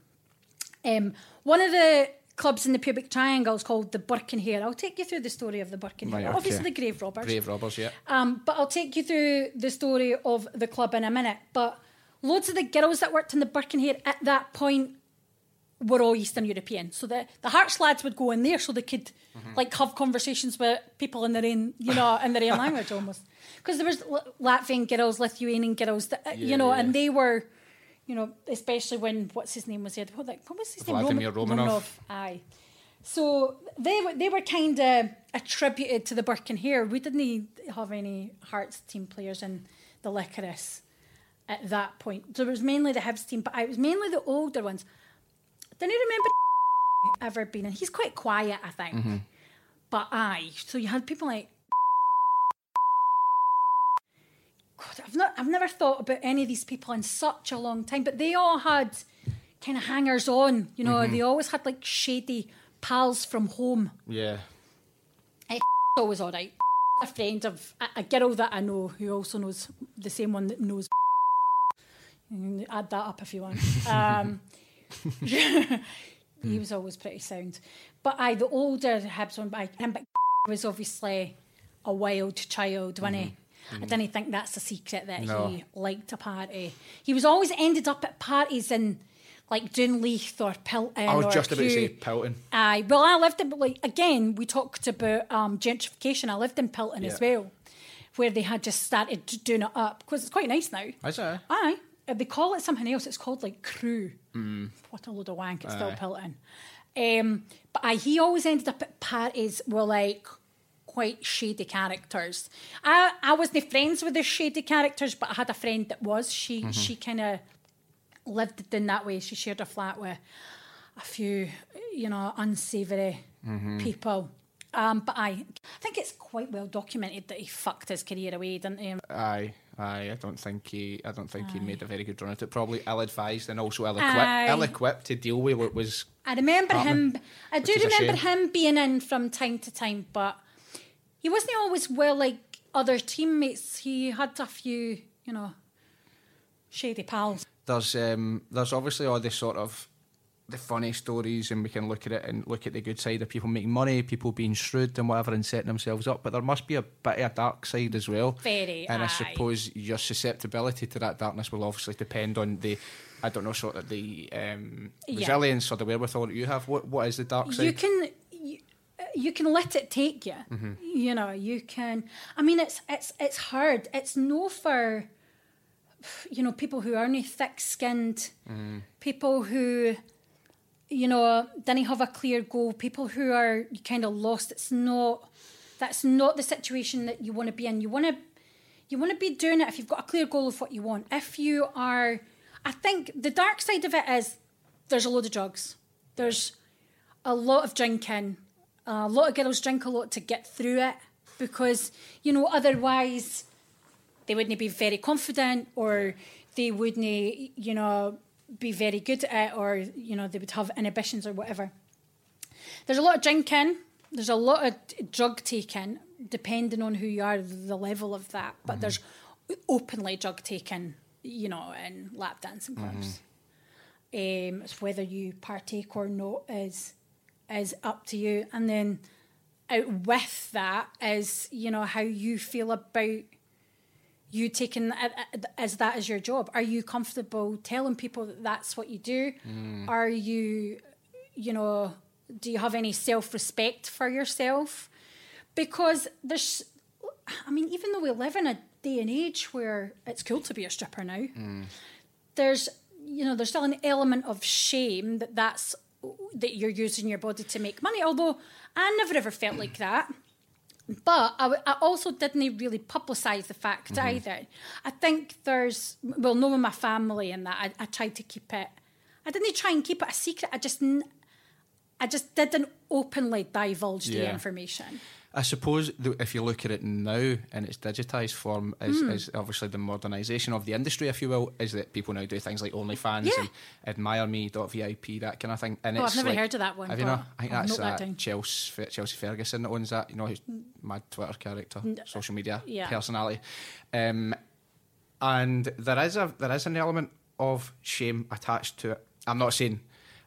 Um, one of the clubs in the pubic triangle is called the Burke and Hare. I'll take you through the story of the Burke and Hare. Right, okay. Obviously, the grave robbers. Grave robbers, yeah. Um, but I'll take you through the story of the club in a minute. But loads of the girls that worked in the Burke and Hare at that point were all Eastern European. So the, the Hearts lads would go in there so they could Mm-hmm. like have conversations with people in their own, you know, in their own language almost. Because there was L- Latvian girls, Lithuanian girls, that, uh, you know, yeah. and they were, you know, especially when what's his name was there? What, like, what was his Vladimir name? Romanov. Aye. So they were they were kind of attributed to the Burke and Hare. We didn't have any Hearts team players in the Licorice at that point. So it was mainly the Hibs team, but it was mainly the older ones. I don't remember ever been in. He's quite quiet, I think. Mm-hmm. But aye, so you had people like. God, I've not, I've never thought about any of these people in such a long time. But they all had kind of hangers on, you know. Mm-hmm. They always had like shady pals from home. Yeah. Eh, I always all right. A friend of a, a girl that I know who also knows the same one that knows. Add that up if you want. Um, he was always pretty sound, but I the older Hibs one by him, but was obviously a wild child, wasn't he? Mm-hmm. I didn't think that's a secret that No. he liked a party. He was always ended up at parties in like Dunleith or Pilton. I was just about to say Kew. Pilton. Aye, well, I lived in like again. We talked about um, gentrification. I lived in Pilton as well, where they had just started doing it up because it's quite nice now. Is it? Aye, Uh, they call it something else. It's called like Crew. What a load of wank! It's still Pilton. Um, but aye, he always ended up at parties with like quite shady characters. I I wasn't friends with the shady characters, but I had a friend that was. She she kind of lived in that way. She shared a flat with a few, you know, unsavoury people. Um, but I, I think it's quite well documented that he fucked his career away, didn't he? Aye, aye. I don't think he. I don't think he made a very good run at it. Probably ill-advised and also ill-equipped, ill-equipped to deal with what was. I remember happening, him. I do which is a remember him being in from time to time, but he wasn't always well like other teammates. He had a few, you know, shady pals. There's um, there's obviously all this sort of the funny stories, and we can look at it and look at the good side of people making money, people being shrewd and whatever, and setting themselves up. But there must be a bit of a dark side as well. Very, And I suppose your susceptibility to that darkness will obviously depend on the. I don't know, sort of the um, Yeah. resilience or the wherewithal that you have. What what is the dark side? You can. You, can let it take you. Mm-hmm. You know, you can. I mean, it's it's it's hard. It's no for, you know, people who aren't thick-skinned, Mm-hmm. people who, you know, didn't have a clear goal, people who are kind of lost. It's not. That's not the situation that you want to be in. You want to, you want to be doing it if you've got a clear goal of what you want. If you are, I think the dark side of it is there's a load of drugs. There's a lot of drinking. A lot of girls drink a lot to get through it because, you know, otherwise they wouldn't be very confident or they wouldn't, you know, be very good at it or, you know, they would have inhibitions or whatever. There's a lot of drinking, there's a lot of drug taking, depending on who you are, the level of that. But there's openly drug taking, you know, in lap dancing clubs. Um, it's whether you partake or not is is up to you. And then out with that is, you know, how you feel about you taking uh, uh, as that as your job. Are you comfortable telling people that that's what you do? Mm. Are you, you know, do you have any self respect for yourself? Because there's, I mean, even though we live in a day and age where it's cool to be a stripper now, mm. there's, you know, there's still an element of shame that that's that you're using your body to make money. Although I never ever felt like that. But I also didn't really publicise the fact mm-hmm. either. I think there's, well, knowing my family and that, I, I tried to keep it, I didn't try and keep it a secret. I just, I just didn't openly divulge the information. I suppose if you look at it now in its digitised form, is, Hmm. is obviously the modernisation of the industry, if you will, is that people now do things like OnlyFans Yeah. and AdmireMe.vip, that kind of thing. And Oh, I've never like- heard of that one, Have you not? I think I'll that's that uh. Chelsea, Chelsea Ferguson that owns that. You know, his mad Twitter character, social media yeah. personality. Um, and there is a there is an element of shame attached to it. I'm not saying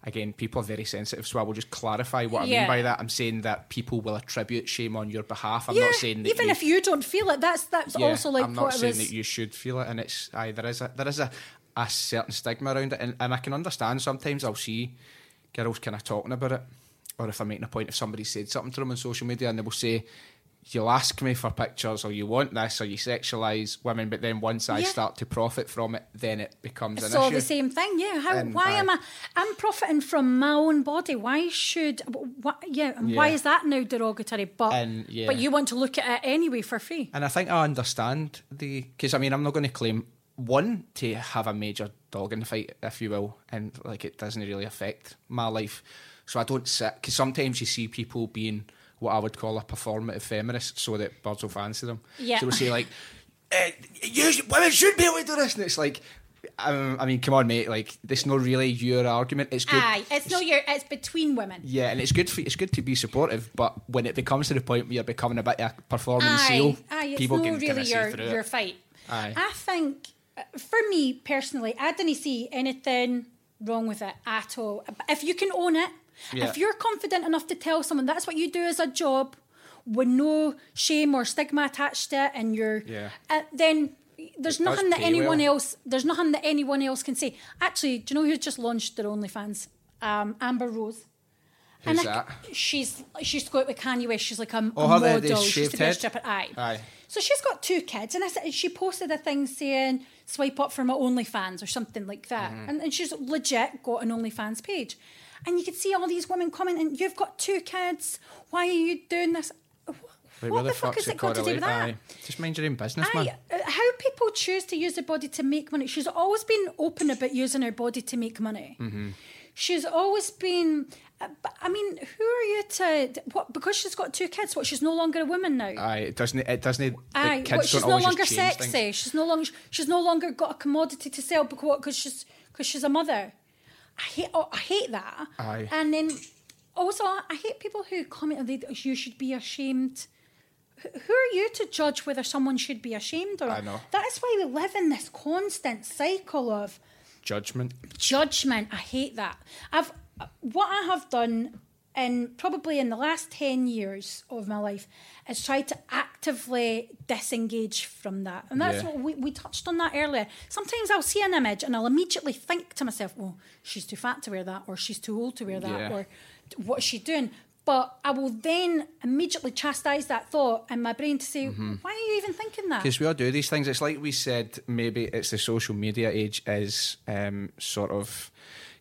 again people are very sensitive, so I will just clarify what I mean by that. I'm saying that people will attribute shame on your behalf. I'm yeah, not saying that even you, if you don't feel it, that's that's yeah, also like I'm not what saying was. that you should feel it, and it's aye, there is a there is a, a certain stigma around it, and, and I can understand. Sometimes I'll see girls kind of talking about it, or if I'm making a point, if somebody said something to them on social media, and they will say. You'll ask me for pictures, or you want this, or you sexualise women, but then once I start to profit from it, then it becomes It's an all issue. the same thing, yeah. How? And why I- am I? I'm profiting from my own body. Why should? What? Yeah. And why is that now derogatory? But And, yeah. but you want to look at it anyway for free. And I think I understand the because I mean I'm not going to claim one to have a major dog in the fight, if you will, and like it doesn't really affect my life. So I don't sit because sometimes you see people being what I would call a performative feminist, so that birds will fancy them. Yeah. So we'll say like, eh, you, "Women should be able to do this," and it's like. Um, I mean, come on, mate. Like, this not really your argument. It's good. Aye, it's no your. It's between women. Yeah, and it's good for it's good to be supportive, but when it becomes to the point where you're becoming a bit of a performance Aye, seal, aye. It's people no can really kind of see your through your it. fight. Aye. I think, uh, for me personally, I didn't see anything wrong with it at all. If you can own it, Yeah. if you're confident enough to tell someone that's what you do as a job, with no shame or stigma attached to it, and you're, Yeah. uh, then there's It nothing that anyone well. else. There's nothing that anyone else can say. Actually, do you know who's just launched their OnlyFans? Um, Amber Rose. Who's I- that? She's she's to go out with Kanye West. She's like a, Oh, a model. the She used shaved to be a stripper. Aye. Aye. So she's got two kids, and I said she posted a thing saying "swipe up for my OnlyFans" or something like that, Mm-hmm. and, and she's legit got an OnlyFans page, and you could see all these women commenting, "You've got two kids. Why are you doing this?" Wait, what where the, fuck has it got to do with that? Aye. Just mind your own business, man. Aye, uh, how people choose to use their body to make money. She's always been open about using her body to make money. Mm-hmm. she's always been. uh, but, I mean, who are you to what? Because she's got two kids. What? She's no longer a woman now. Aye, it doesn't. It doesn't. Aye, like, kids what, she's no longer sexy. things. She's no longer. She's no longer got a commodity to sell because because she's because she's a mother. I hate. Oh, I hate that. Aye. And then also, I hate people who comment the you should be ashamed. Who- are you to judge whether someone should be ashamed or not? I know. That is why we live in this constant cycle of Judgment. judgment. I hate that. I've what I have done in probably in the last ten years of my life is try to actively disengage from that, and that's Yeah. what we, we touched on that earlier. Sometimes I'll see an image and I'll immediately think to myself, "Well, she's too fat to wear that, or she's too old to wear that, Yeah. or what is she doing?" But I will then immediately chastise that thought in my brain to say, Mm-hmm. "Why are you even thinking that?" Because we all do these things. It's like we said, maybe it's the social media age is um, sort of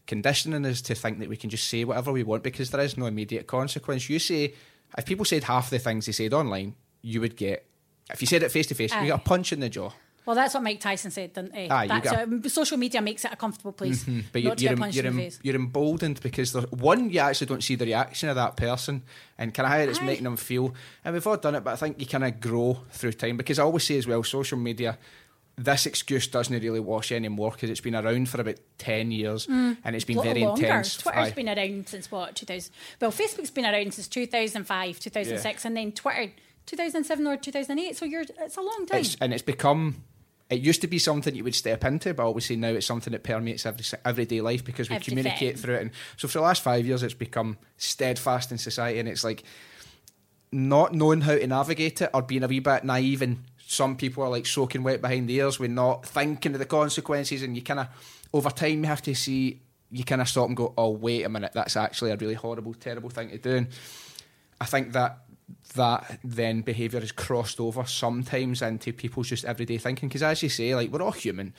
conditioning us to think that we can just say whatever we want because there is no immediate consequence. You say, if people said half the things they said online, you would get, if you said it face to face, you get a punch in the jaw. Well, that's what Mike Tyson said, didn't he? Aye, That's got- uh, social media makes it a comfortable place But you, you're, get em- you're, em- you're emboldened because there's, one, you actually don't see the reaction of that person and kind of how it's Aye. making them feel. And we've all done it, but I think you kind of grow through time because I always say as well, social media. This excuse doesn't really wash anymore because it's been around for about 10 years mm. and it's been very longer. intense. Twitter's Aye. been around since what, 2000? Well, Facebook's been around since 2005, 2006, and then Twitter 2007 or 2008. So you're it's a long time. It's, and it's become. It used to be something you would step into, but obviously now it's something that permeates every everyday life because we Everything. communicate through it. And so for the last five years, it's become steadfast in society, and it's like not knowing how to navigate it or being a wee bit naive. And some people are like soaking wet behind the ears with not thinking of the consequences. And you kind of over time you have to see you kind of stop and go, oh wait a minute, that's actually a really horrible, terrible thing to do. And I think that that then behaviour is crossed over sometimes into people's just everyday thinking. Because as you say, like we're all human.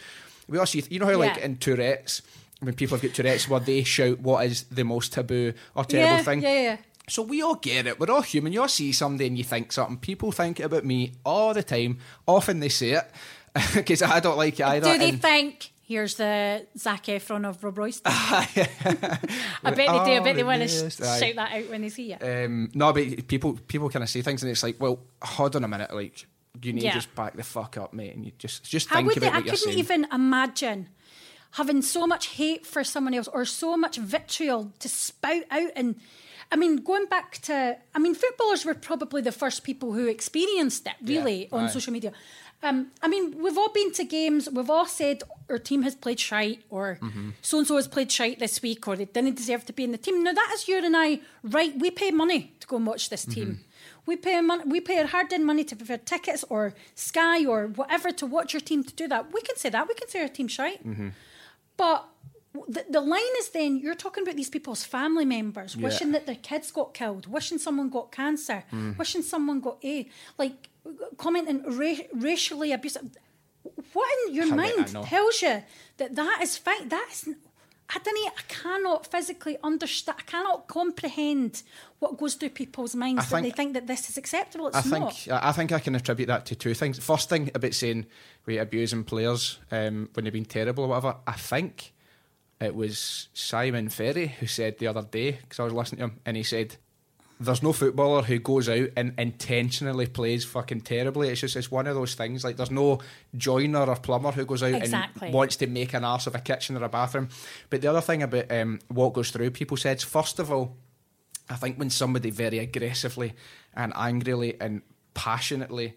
We all see, you know how like in Tourette's, when people have got Tourette's, where they shout what is the most taboo or terrible yeah, thing. yeah, yeah. So we all get it. We're all human. You all see somebody and you think something. People think about me all the time. Often they say it because I don't like it either. Do they and- think here's the Zac Efron of Rob Royce? I bet they do. I bet they want to shout that out when they see you. Um, no, but people people kind of say things, and it's like, well, hold on a minute, like you need Yeah. to just back the fuck up, mate, and you just just think would they, about I what you're couldn't saying. even imagine having so much hate for someone else or so much vitriol to spout out and I mean, going back to, I mean, footballers were probably the first people who experienced it really Yeah, on aye. social media. Um, I mean, we've all been to games, we've all said our team has played shite or Mm-hmm. so and so has played shite this week or they didn't deserve to be in the team. Now, that is you and I, right? We pay money to go and watch this team. Mm-hmm. We pay mon- we pay our hard earned money to pay for tickets or Sky or whatever to watch your team to do that. We can say that. We can say our team shite. Mm-hmm. But the, the line is then you're talking about these people's family members Yeah. wishing that their kids got killed, wishing someone got cancer, Mm. wishing someone got A, like commenting ra- racially abusive. What in your mind tells you that that is fine? That is. I don't. Know, I cannot physically understand. I cannot comprehend what goes through people's minds I that they think- think that this is acceptable. It's I think not. I I think I can attribute that to two things. First thing about saying we abusing players um, when they've been terrible or whatever. I think it was Simon Ferry who said the other day because I was listening to him and he said. There's no footballer who goes out and intentionally plays fucking terribly. It's just it's one of those things. Like there's no joiner or plumber who goes out Exactly. and wants to make an arse of a kitchen or a bathroom. But the other thing about um, what goes through people's heads, first of all, I think when somebody very aggressively and angrily and passionately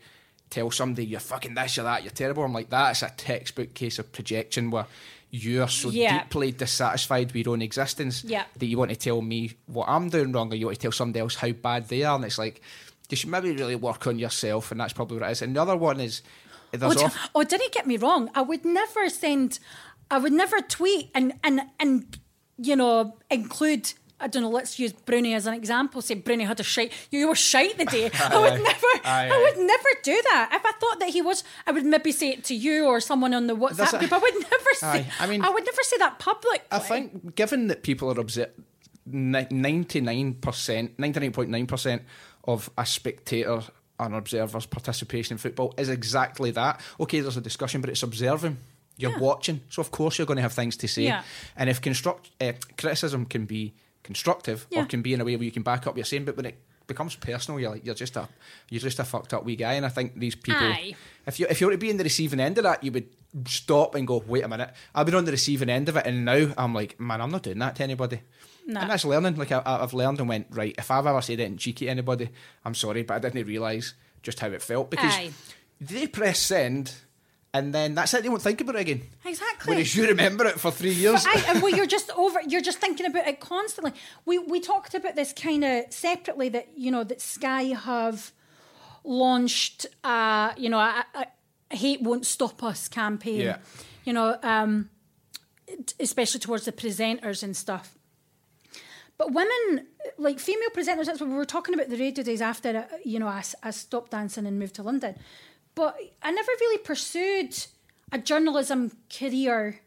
tell somebody you're fucking this, you're that, you're terrible, I'm like that's a textbook case of projection where you are so Yeah. deeply dissatisfied with your own existence Yeah. that you want to tell me what I'm doing wrong or you want to tell somebody else how bad they are and it's like you should maybe really work on yourself and that's probably what it is. And the other one is Oh, d- off- oh, didn't get me wrong. I would never send, I would never tweet and and and you know include. I don't know. Let's use Bruni as an example. Say Bruni had a shite. You were shite the day. I would never. Aye, I aye. would never do that. If I thought that he was, I would maybe say it to you or someone on the WhatsApp group. I would never say. Aye, I mean- I would never say that publicly. I think, given that people are obser- ninety nine percent, ninety nine point nine percent of a spectator and observer's participation in football is exactly that. Okay, there's a discussion, but it's observing. You're Yeah. watching, so of course you're going to have things to say. Yeah. And if construct uh, criticism can be constructive or can be in a way where you can back up what you're saying, but when it becomes personal, you're like you're just a you're just a fucked up wee guy. And I think these people, Aye. if you if you were to be in the receiving end of that, you would stop and go, wait a minute. I've been on the receiving end of it, and now I'm like, man, I'm not doing that to anybody. No. And that's learning. Like I, I've learned and went right. If I've ever said anything cheeky to anybody, I'm sorry, but I didn't realise just how it felt because Aye. they press send, and then that's it. They won't think about it again. Exactly. Whereas you remember it for three years. I, and well, you're just over. You're just thinking about it constantly. We we talked about this kind of separately that you know that Sky have launched. Uh, you know, a, a, hate won't stop us campaign. Yeah. You know, um, especially towards the presenters and stuff. But women, like female presenters, that's what we were talking about the radio days after, uh, you know, I stopped dancing and moved to London. But I never really pursued a journalism career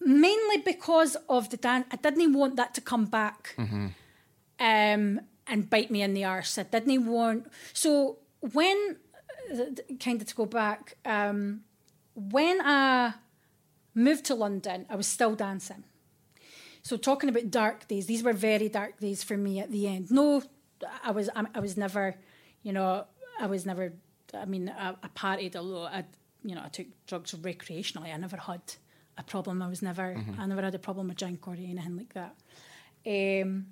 mainly because of the dance. I didn't want that to come back um, and bite me in the arse. I didn't want. So when, kind of to go back, um, when I moved to London, I was still dancing. So talking about dark days, these were very dark days for me at the end. No, I was I, I was never, you know, I was never. I mean, I, I partied a lot. I, you know, I took drugs recreationally. I never had a problem. I was never. I never had a problem with drink or anything like that. Um,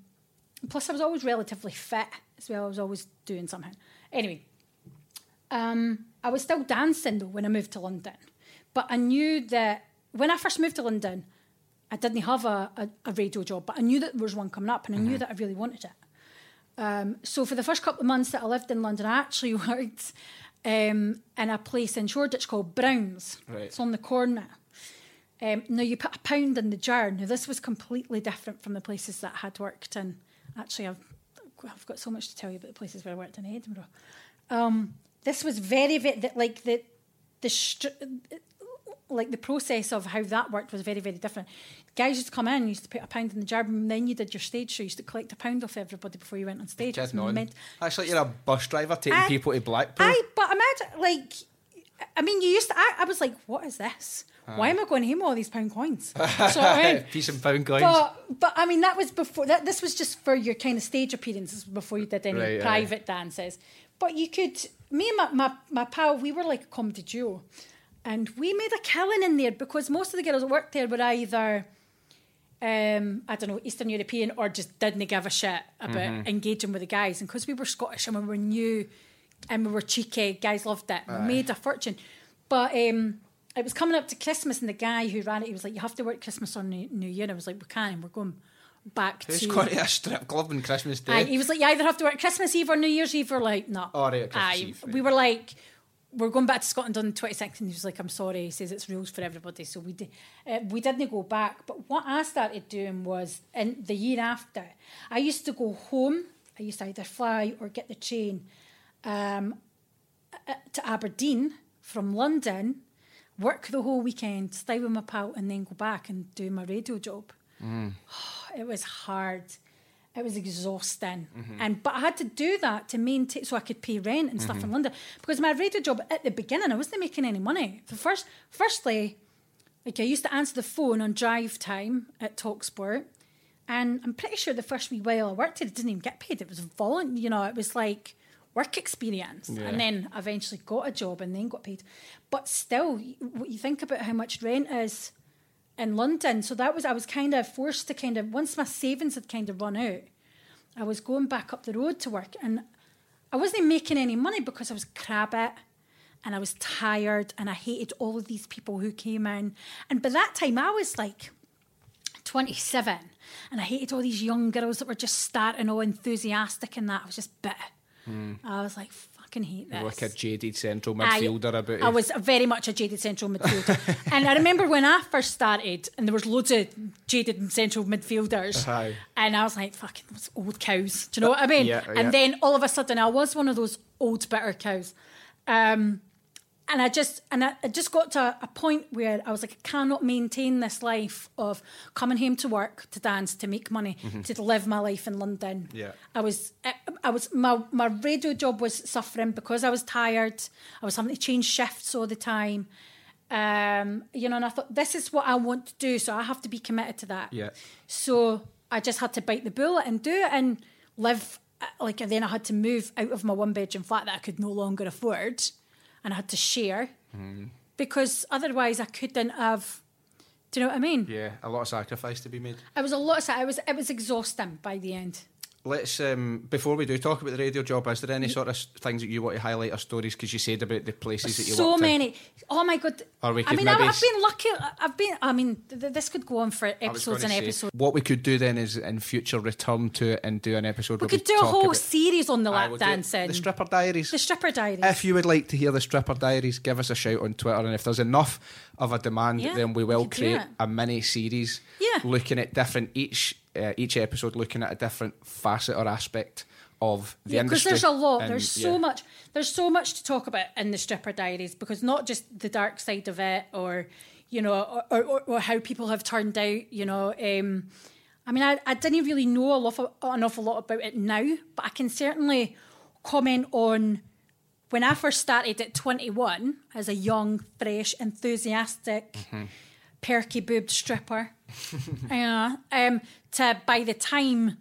plus, I was always relatively fit as well. I was always doing something. Anyway, um, I was still dancing though when I moved to London, but I knew that when I first moved to London, I didn't have a, a, a radio job, but I knew that there was one coming up, and I knew that I really wanted it. Um, so for the first couple of months that I lived in London, I actually worked um, in a place in Shoreditch called Brown's. Right. It's on the corner. Um, now you put a pound in the jar. Now this was completely different from the places that I had worked in. Actually, I've I've got so much to tell you about the places where I worked in Edinburgh. Um, this was very, very like the the str- like the process of how that worked was very, very different. Guys used to come in, used to put a pound in the jar, and then you did your stage show. You used to collect a pound off everybody before you went on stage. Kidding It was on. meant- That's like you're a bus driver taking I- people to Blackpool. Aye, but imagine like, I mean, you used to. I, I was like, what is this? Why am I going home with all these pound coins? so I mean, Piece and pound coins. but but I mean that was before that. This was just for your kind of stage appearances before you did any Right, aye. private dances. But you could. Me and my, my my pal, we were like a comedy duo, and we made a killing in there because most of the girls that worked there were either. Um, I don't know, Eastern European, or just didn't give a shit about Mm-hmm. engaging with the guys. And because we were Scottish and we were new and we were cheeky, guys loved it. We made a fortune. But um, it was coming up to Christmas, and the guy who ran it, he was like, "You have to work Christmas on New, Year." And I was like, "We can, and we're going back Who's to." going to a strip club on Christmas Day? Aye, he was like, "You either have to work Christmas Eve or New Year's Eve." Or like, no. Oh, right, Christmas Aye, Eve, right. we were like, "We're going back to Scotland on the 26th," and he was like, "I'm sorry." He says it's rules for everybody, so we did. Uh, we didn't go back. But what I started doing was in the year after, I used to go home. I used to either fly or get the train um, uh, to Aberdeen from London, work the whole weekend, stay with my pal, and then go back and do my radio job. It was hard. It was exhausting, mm-hmm. and but I had to do that to maintain so I could pay rent and stuff in mm-hmm. London because my radio job at the beginning I wasn't making any money. The first, firstly, like I used to answer the phone on drive time at Talksport, and I'm pretty sure the first wee while I worked it, I didn't even get paid. It was voluntary, you know, it was like work experience. Yeah. And then eventually got a job and then got paid. But still, what you think about how much rent is in London. So that was, I was kind of forced to kind of, once my savings had kind of run out, I was going back up the road to work. And I wasn't making any money because I was crabbit and I was tired and I hated all of these people who came in. And by that time, I was like, 27 and I hated all these young girls that were just starting all enthusiastic and that. I was just bitter. Hmm. I was like, fucking hate this. Like a jaded central I- midfielder about I it. was very much a jaded central midfielder. and I remember when I first started and there was loads of jaded central midfielders. Aye. And I was like, fucking those old cows. Do you know what I mean? Yeah, and yeah. then all of a sudden I was one of those old bitter cows. Um, and I just and I, I just got to a point where I was like, I cannot maintain this life of coming home to work, to dance, to make money, to live my life in London. Mm-hmm. Yeah. I was I, I was my my radio job was suffering because I was tired. I was having to change shifts all the time. Um, you know, and I thought this is what I want to do, so I have to be committed to that. Yeah. So I just had to bite the bullet and do it and live uh, like. And then I had to move out of my one bedroom flat that I could no longer afford, and I had to share Mm. because otherwise I couldn't have. Do you know what I mean? Yeah, a lot of sacrifice to be made. It was a lot of. It was it was exhausting by the end. Let's um, before we do talk about the radio job. Is there any sort of things that you want to highlight or stories? Because you said about the places that you so worked in. many. Oh my god! I mean, I've been lucky. I've been. I mean, th- th- this could go on for episodes and say, episodes. What we could do then is in future return to it and do an episode. We could do a whole series on the lap we'll do it. dancing. the stripper diaries. The stripper diaries. If you would like to hear the stripper diaries, give us a shout on Twitter, and if there's enough of a demand, Yeah, then we will create a mini series. Yeah. looking at different each uh, each episode, looking at a different facet or aspect of the yeah, because there's a lot. And, there's so yeah. much. There's so much to talk about in the stripper diaries because not just the dark side of it, or you know, or, or, or how people have turned out. You know, um, I mean, I, I didn't really know a lot, an awful lot about it now, but I can certainly comment on when I first started at 21 as a young, fresh, enthusiastic, Mm-hmm. perky boobed stripper. yeah, um, by the time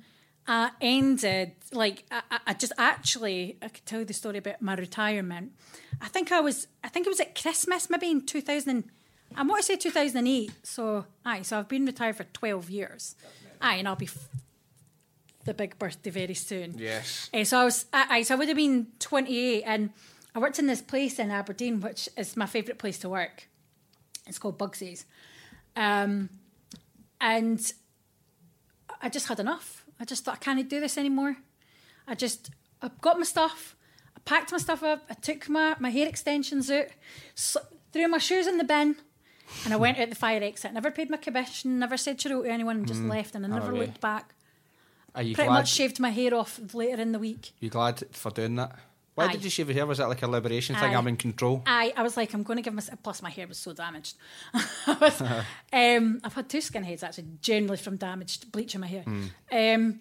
I ended, like I, I- just actually, I could tell you the story about my retirement. I think I was, I think it was at Christmas, maybe in 2000. I want to say 2008. So, aye, so I've been retired for 12 years. Aye, and I'll be f- the big birthday very soon. Yes. Eh, so I was, I, I, so I would have been 28, and I worked in this place in Aberdeen, which is my favourite place to work. It's called Bugsy's, um, and I just had enough. I just thought I can't do this anymore. I just, I got my stuff, I packed my stuff up, I took my my hair extensions out, threw my shoes in the bin. And I went out the fire exit. Never paid my commission. Never said cheerio to anyone. and Just mm-hmm. left, and I never really? looked back. Are you Pretty glad? much shaved my hair off later in the week. You glad for doing that? Why Aye. did you shave your hair? Was that like a liberation thing? I'm in control. I, I was like, I'm going to give myself. Plus, my hair was so damaged. I was, um, I've had two skinheads actually, generally from damaged bleaching my hair. Hmm. Um,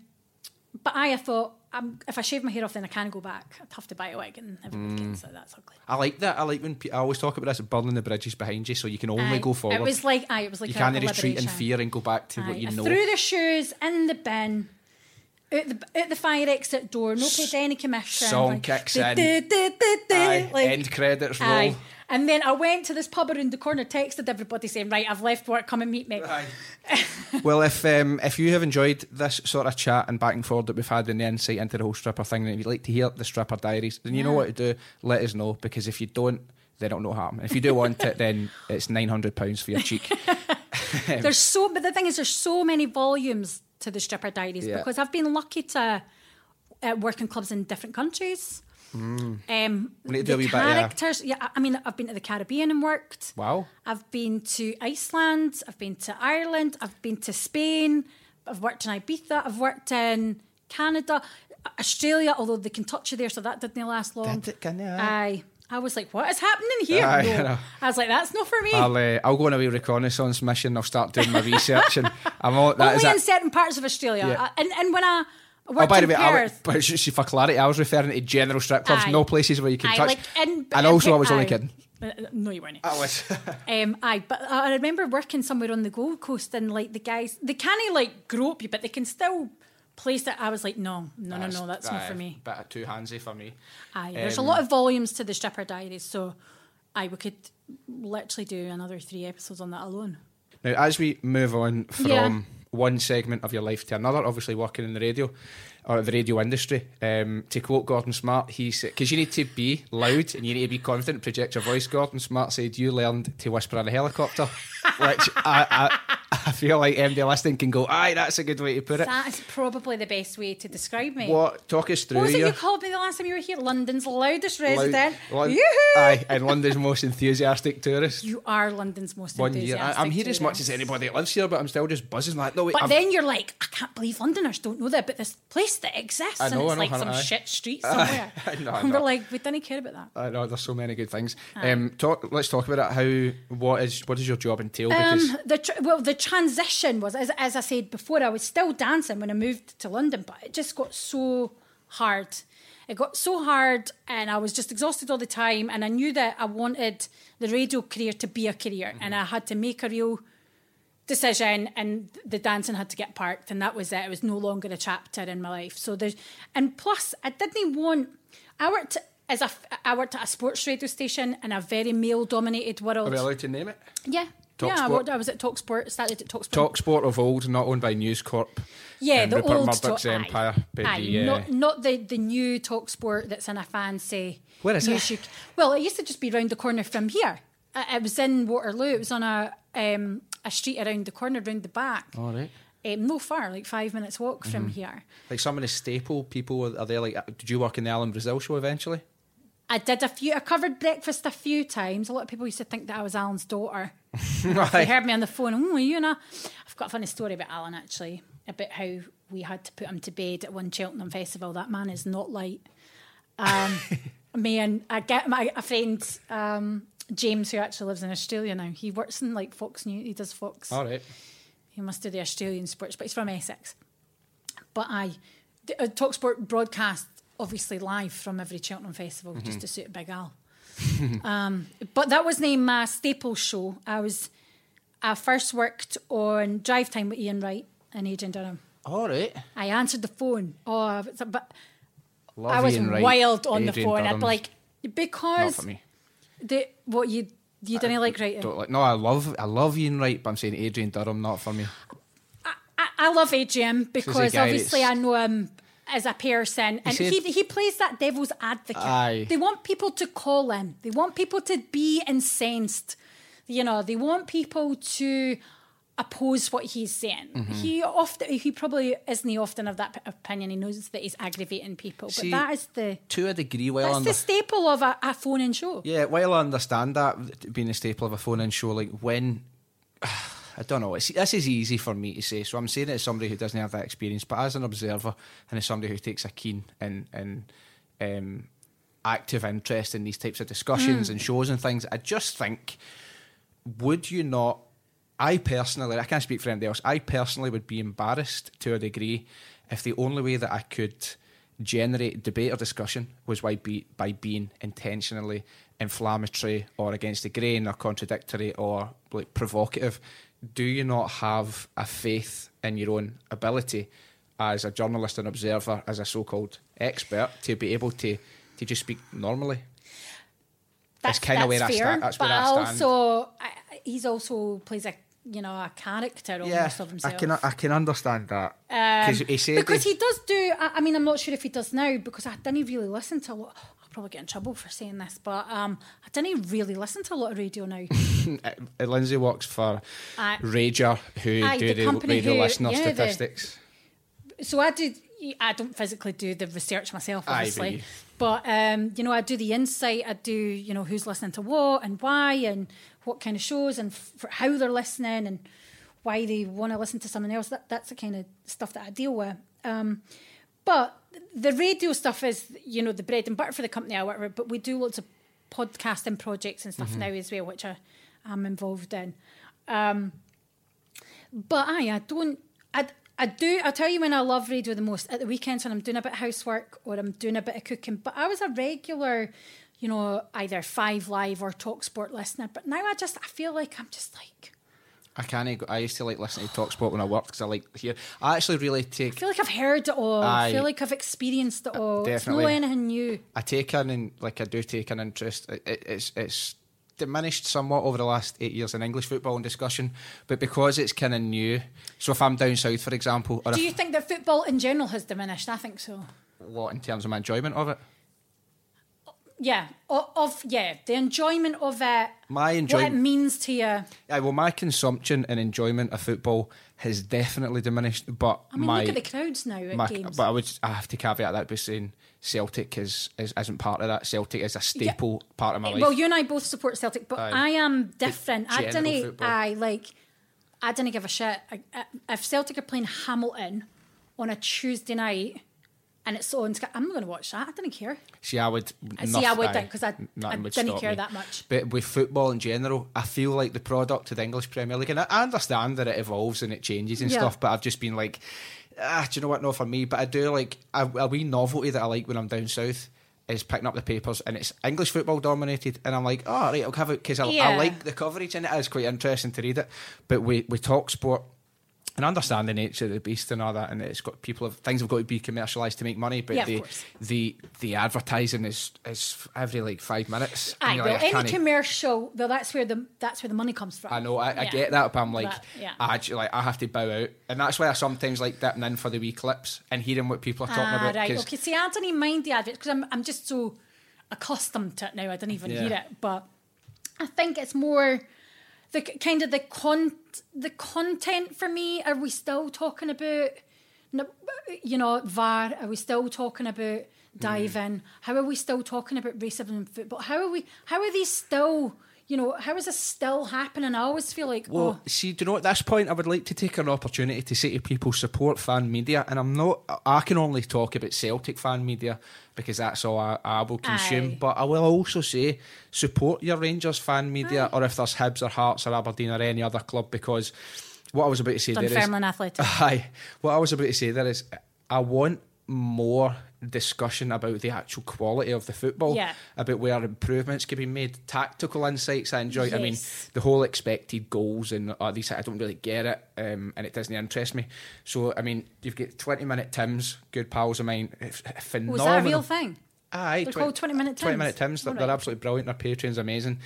but I, I thought, um, if I shave my hair off, then I can't go back. I'd have to buy a wig, and gets it. That's ugly. I like that. I like when pe- I always talk about this burning the bridges behind you, so you can only Aye. go forward. It was like, aye, it was like you can't retreat in fear and go back to what you I know. threw the shoes in the bin. Out the, out the fire exit door, no paid any commission. Song kicks in. Aye, like- end credits roll. Aye. And then I went to this pub around the corner, texted everybody saying, Right, I've left work, come and meet me. well, if um, if you have enjoyed this sort of chat and back and forth that we've had and the insight into the whole stripper thing, and if you'd like to hear the stripper diaries, then you know what to do. Let us know because if you don't, then it'll not happen. If you do want it, then it's nine hundred pounds for your cheek. There's so, but the thing is, there's so many volumes to the stripper diaries Yeah. because I've been lucky to uh, work in clubs in different countries. Um, Mm. We need to do a the wee bit, yeah. characters, yeah. I- mean, I've been to the Caribbean and worked. Wow. I've been to Iceland. I've been to Ireland. I've been to Spain. I've worked in Ibiza. I've worked in Canada, Australia. Although they can touch you there, so that didn't last long. Did it, can they? Aye. I was like, what is happening here? Aye, No. I was like, that's not for me. I'll uh, I'll go on a wee reconnaissance mission. I'll start doing my research and I'm all that is Only in it. certain parts of Australia. Yeah. Uh, and, and when I Oh, worked by the way, I, Perth, but just for clarity, I was referring to general strip clubs, Aye. no places where you can aye, touch. like in, and also, I was only kidding. Uh, No, you weren't. I was. Um, aye, but I remember working somewhere on the Gold Coast and like the guys, they can't like grope you, but they can still place it. I was like, no, no, no, no, that's not for me. Bit too handsy for me. Aye, there's Um, a lot of volumes to the stripper diaries, so aye, we could literally do another three episodes on that alone. Now, as we move on from Yeah. one segment of your life to another, obviously working in the radio or the radio industry, um, to quote Gordon Smart, he said, because you need to be loud and you need to be confident, project your voice. Gordon Smart said, You learned to whisper in a helicopter, which I, I, I feel like MD listening can go, Aye, that's a good way to put it. That is probably the best way to describe me. What? Talk us through What was it your. you called me the last time you were here? London's loudest Loud- resident. Lon- Aye, and London's most enthusiastic tourist. You are London's most One year. enthusiastic. I, am here as much as anybody that lives here, but I'm still just buzzing like, no, wait, But I'm- then you're like, I can't believe Londoners don't know that, but this place that exists, I know, and I it's know, like some know. shit street somewhere. I know, and we're like, we didn't care about that. I know there's so many good things. Um, talk. Let's talk about it. How what is what does your job entail? Because Um, the tr- well, the transition was, as, as I said before, I was still dancing when I moved to London, but it just got so hard. it got so hard, and I was just exhausted all the time. And I knew that I wanted the radio career to be a career, Mm-hmm. and I had to make a real decision and the dancing had to get parked and that was it it was no longer a chapter in my life so there's and plus i didn't want i worked as a i worked at a sports radio station in a very male dominated world Are we allowed to name it? yeah Talk yeah I, Sport? I was at talksport started at talksport Talk Sport of old, not owned by News Corp. yeah the Rupert old Murdoch's Talk- aye. empire. But Aye, the, uh, not, not the, the new talksport that's in a fancy Where is it? UK well it used to just be round the corner from here it was in waterloo it was on a um, a street around the corner round the back All right. um, no far, like five minutes walk from Mm-hmm. here. Like some of the staple people are there. Like, uh, did you work in the Alan Brazil show eventually? I did a few. I covered breakfast a few times. A lot of people used to think that I was Alan's daughter. They heard me on the phone. Oh, you know, I've got a funny story about Alan actually about how we had to put him to bed at one Cheltenham festival. That man is not light. Um, me and I get my a friend um, James who actually lives in Australia now. He works in like Fox News. He does Fox. All right. He must do the Australian sports, but he's from Essex. But I, uh, Talksport broadcast obviously live from every Cheltenham festival just to suit a Big Al. um, but that was named my staple show. I was, I first worked on Drive Time with Ian Wright and Adrian Durham. All right. I answered the phone. Oh, I was- but Love I was Wright, wild on the Adrian phone. I'd be like, not because for me. the what you you didn't like writing. Don't like. No, I love I love Ian Wright, but I'm saying Adrian Durham, not for me. I, I love Adrian because obviously I know him as a person, and said- he he plays that devil's advocate. Aye. They want people to call in. They want people to be incensed. You know, they want people to oppose what he's saying. Mm-hmm. He often he probably isn't often of that p- opinion. He knows that he's aggravating people, but that is the To a degree, well, that's under- the staple of a, a phone in show. yeah, while I understand that being a staple of a phone-in show, like when I don't know, it's, this is easy for me to say. So I'm saying it as somebody who doesn't have that experience, but as an observer and as somebody who takes a keen and and um, active interest in these types of discussions and shows and things, I just think, would you not? I personally, I can't speak for anybody else. I personally would be embarrassed to a degree if the only way that I could generate debate or discussion was by, be, by being intentionally inflammatory or against the grain or contradictory or like provocative. Do you not have a faith in your own ability as a journalist and observer, as a so-called expert, to be able to to just speak normally? That's kinda where I fair, sta- that's but where I stand. also I, I- he's also plays a you know a character almost of himself. I can I can understand that Um, he said because he- he does do. I, I mean, I'm not sure if he does now because I didn't really listen to a lot. Probably get in trouble for saying this, but um, I didn't really listen to a lot of radio now. Lindsay works for. RAJAR, who Aye, do the the, radio who- listener yeah, the- statistics. so I do. I don't physically do the research myself, obviously, but but um, you know, I do the insight. I do you know who's listening to what and why and what kind of shows and f- how they're listening and why they want to listen to someone else. That that's the kind of stuff that I deal with. Um, but the radio stuff is you know the bread and butter for the company I work with. But we do lots of podcasting projects and stuff Mm-hmm. now as well, which I, I'm involved in. Um, but aye, I don't. I, I do. I tell you when I love radio the most at the weekends when I'm doing a bit of housework or I'm doing a bit of cooking. But I was a regular, you know, either Five Live or Talk Sport listener. But now I just I feel like I'm just like I can't. I used to like listening to Talksport when I worked because I like to hear. I actually really take. I feel like I've heard it all. I Aye. feel like I've experienced it all. definitely. It's no anything new. I take an in, like I do take an interest. It, it, it's it's diminished somewhat over the last eight years in English football and discussion, but because it's kind of new. So if I'm down south, for example, or Do if, you think that football in general has diminished? I think so. what in terms of my enjoyment of it, Yeah, of, of yeah, the enjoyment of it, my enjoyment, what it means to you. Aye, well, my consumption and enjoyment of football has definitely diminished, but I mean, my look at the crowds now at My, games. but I would I have to caveat that by saying Celtic is, is isn't part of that. Celtic is a staple part of my eh, life. Well, you and I both support Celtic, but Aye. I am different. I didn't. football. I like. I didn't give a shit. I, I, if Celtic are playing Hamilton on a Tuesday night and it's on, Sky- I'm not going to watch that. I didn't care. see, I would. I see, I would because I, I nothing would didn't care me. that much. But with football in general, I feel like the product of the English Premier League, and I I understand that it evolves and it changes and Yeah. stuff, but I've just been like, ah, do you know what? Not for me, but I do like a, a wee novelty that I like when I'm down south is picking up the papers and it's English football dominated, and I'm like, oh right, I'll have it because I, Yeah. I like the coverage in it. It's quite interesting to read it, but we we talk sport. And understand the nature of the beast and all that, and it's got people have things have got to be commercialised to make money. But Yeah, the, the the advertising is is every like five minutes. Aye, well, like, I any commercial, well, that's where the that's where the money comes from. I know, I, I get that, but I'm like, But, yeah. I actually like I have to bow out, and that's why I sometimes like dipping in for the wee clips and hearing what people are talking Ah, about. right. Okay. See, I don't even mind the adverts because I'm I'm just so accustomed to it now. I don't even Yeah. hear it, but I think it's more the kind of the con the content for me. Are we still talking about, you know, VAR? Are we still talking about mm-hmm. diving? How are we still talking about racism in football? How are we? How are these still? You know, how is this still happening? I always feel like, Well, oh, see, do you know at this point I would like to take an opportunity to say to people support fan media, and I'm not. I can only talk about Celtic fan media because that's all I, I will consume. Aye. But I will also say support your Rangers fan media, or if there's Hibs or Hearts or Aberdeen or any other club, because what I was about to say there is Dunfermline Athletic. Aye. What I was about to say there is I want more discussion about the actual quality of the football, Yeah. about where improvements can be made, tactical insights I enjoy. I mean, the whole expected goals and all these, I don't really get it, um, and it doesn't interest me. So, I mean, you've got 20 minute Tims, good pals of mine, f- phenomenal. Was that a real thing? Aye, They're twen- called 20 minute 20 Tims? minute Tims. They're, All they're absolutely brilliant. Their Patreon's amazing.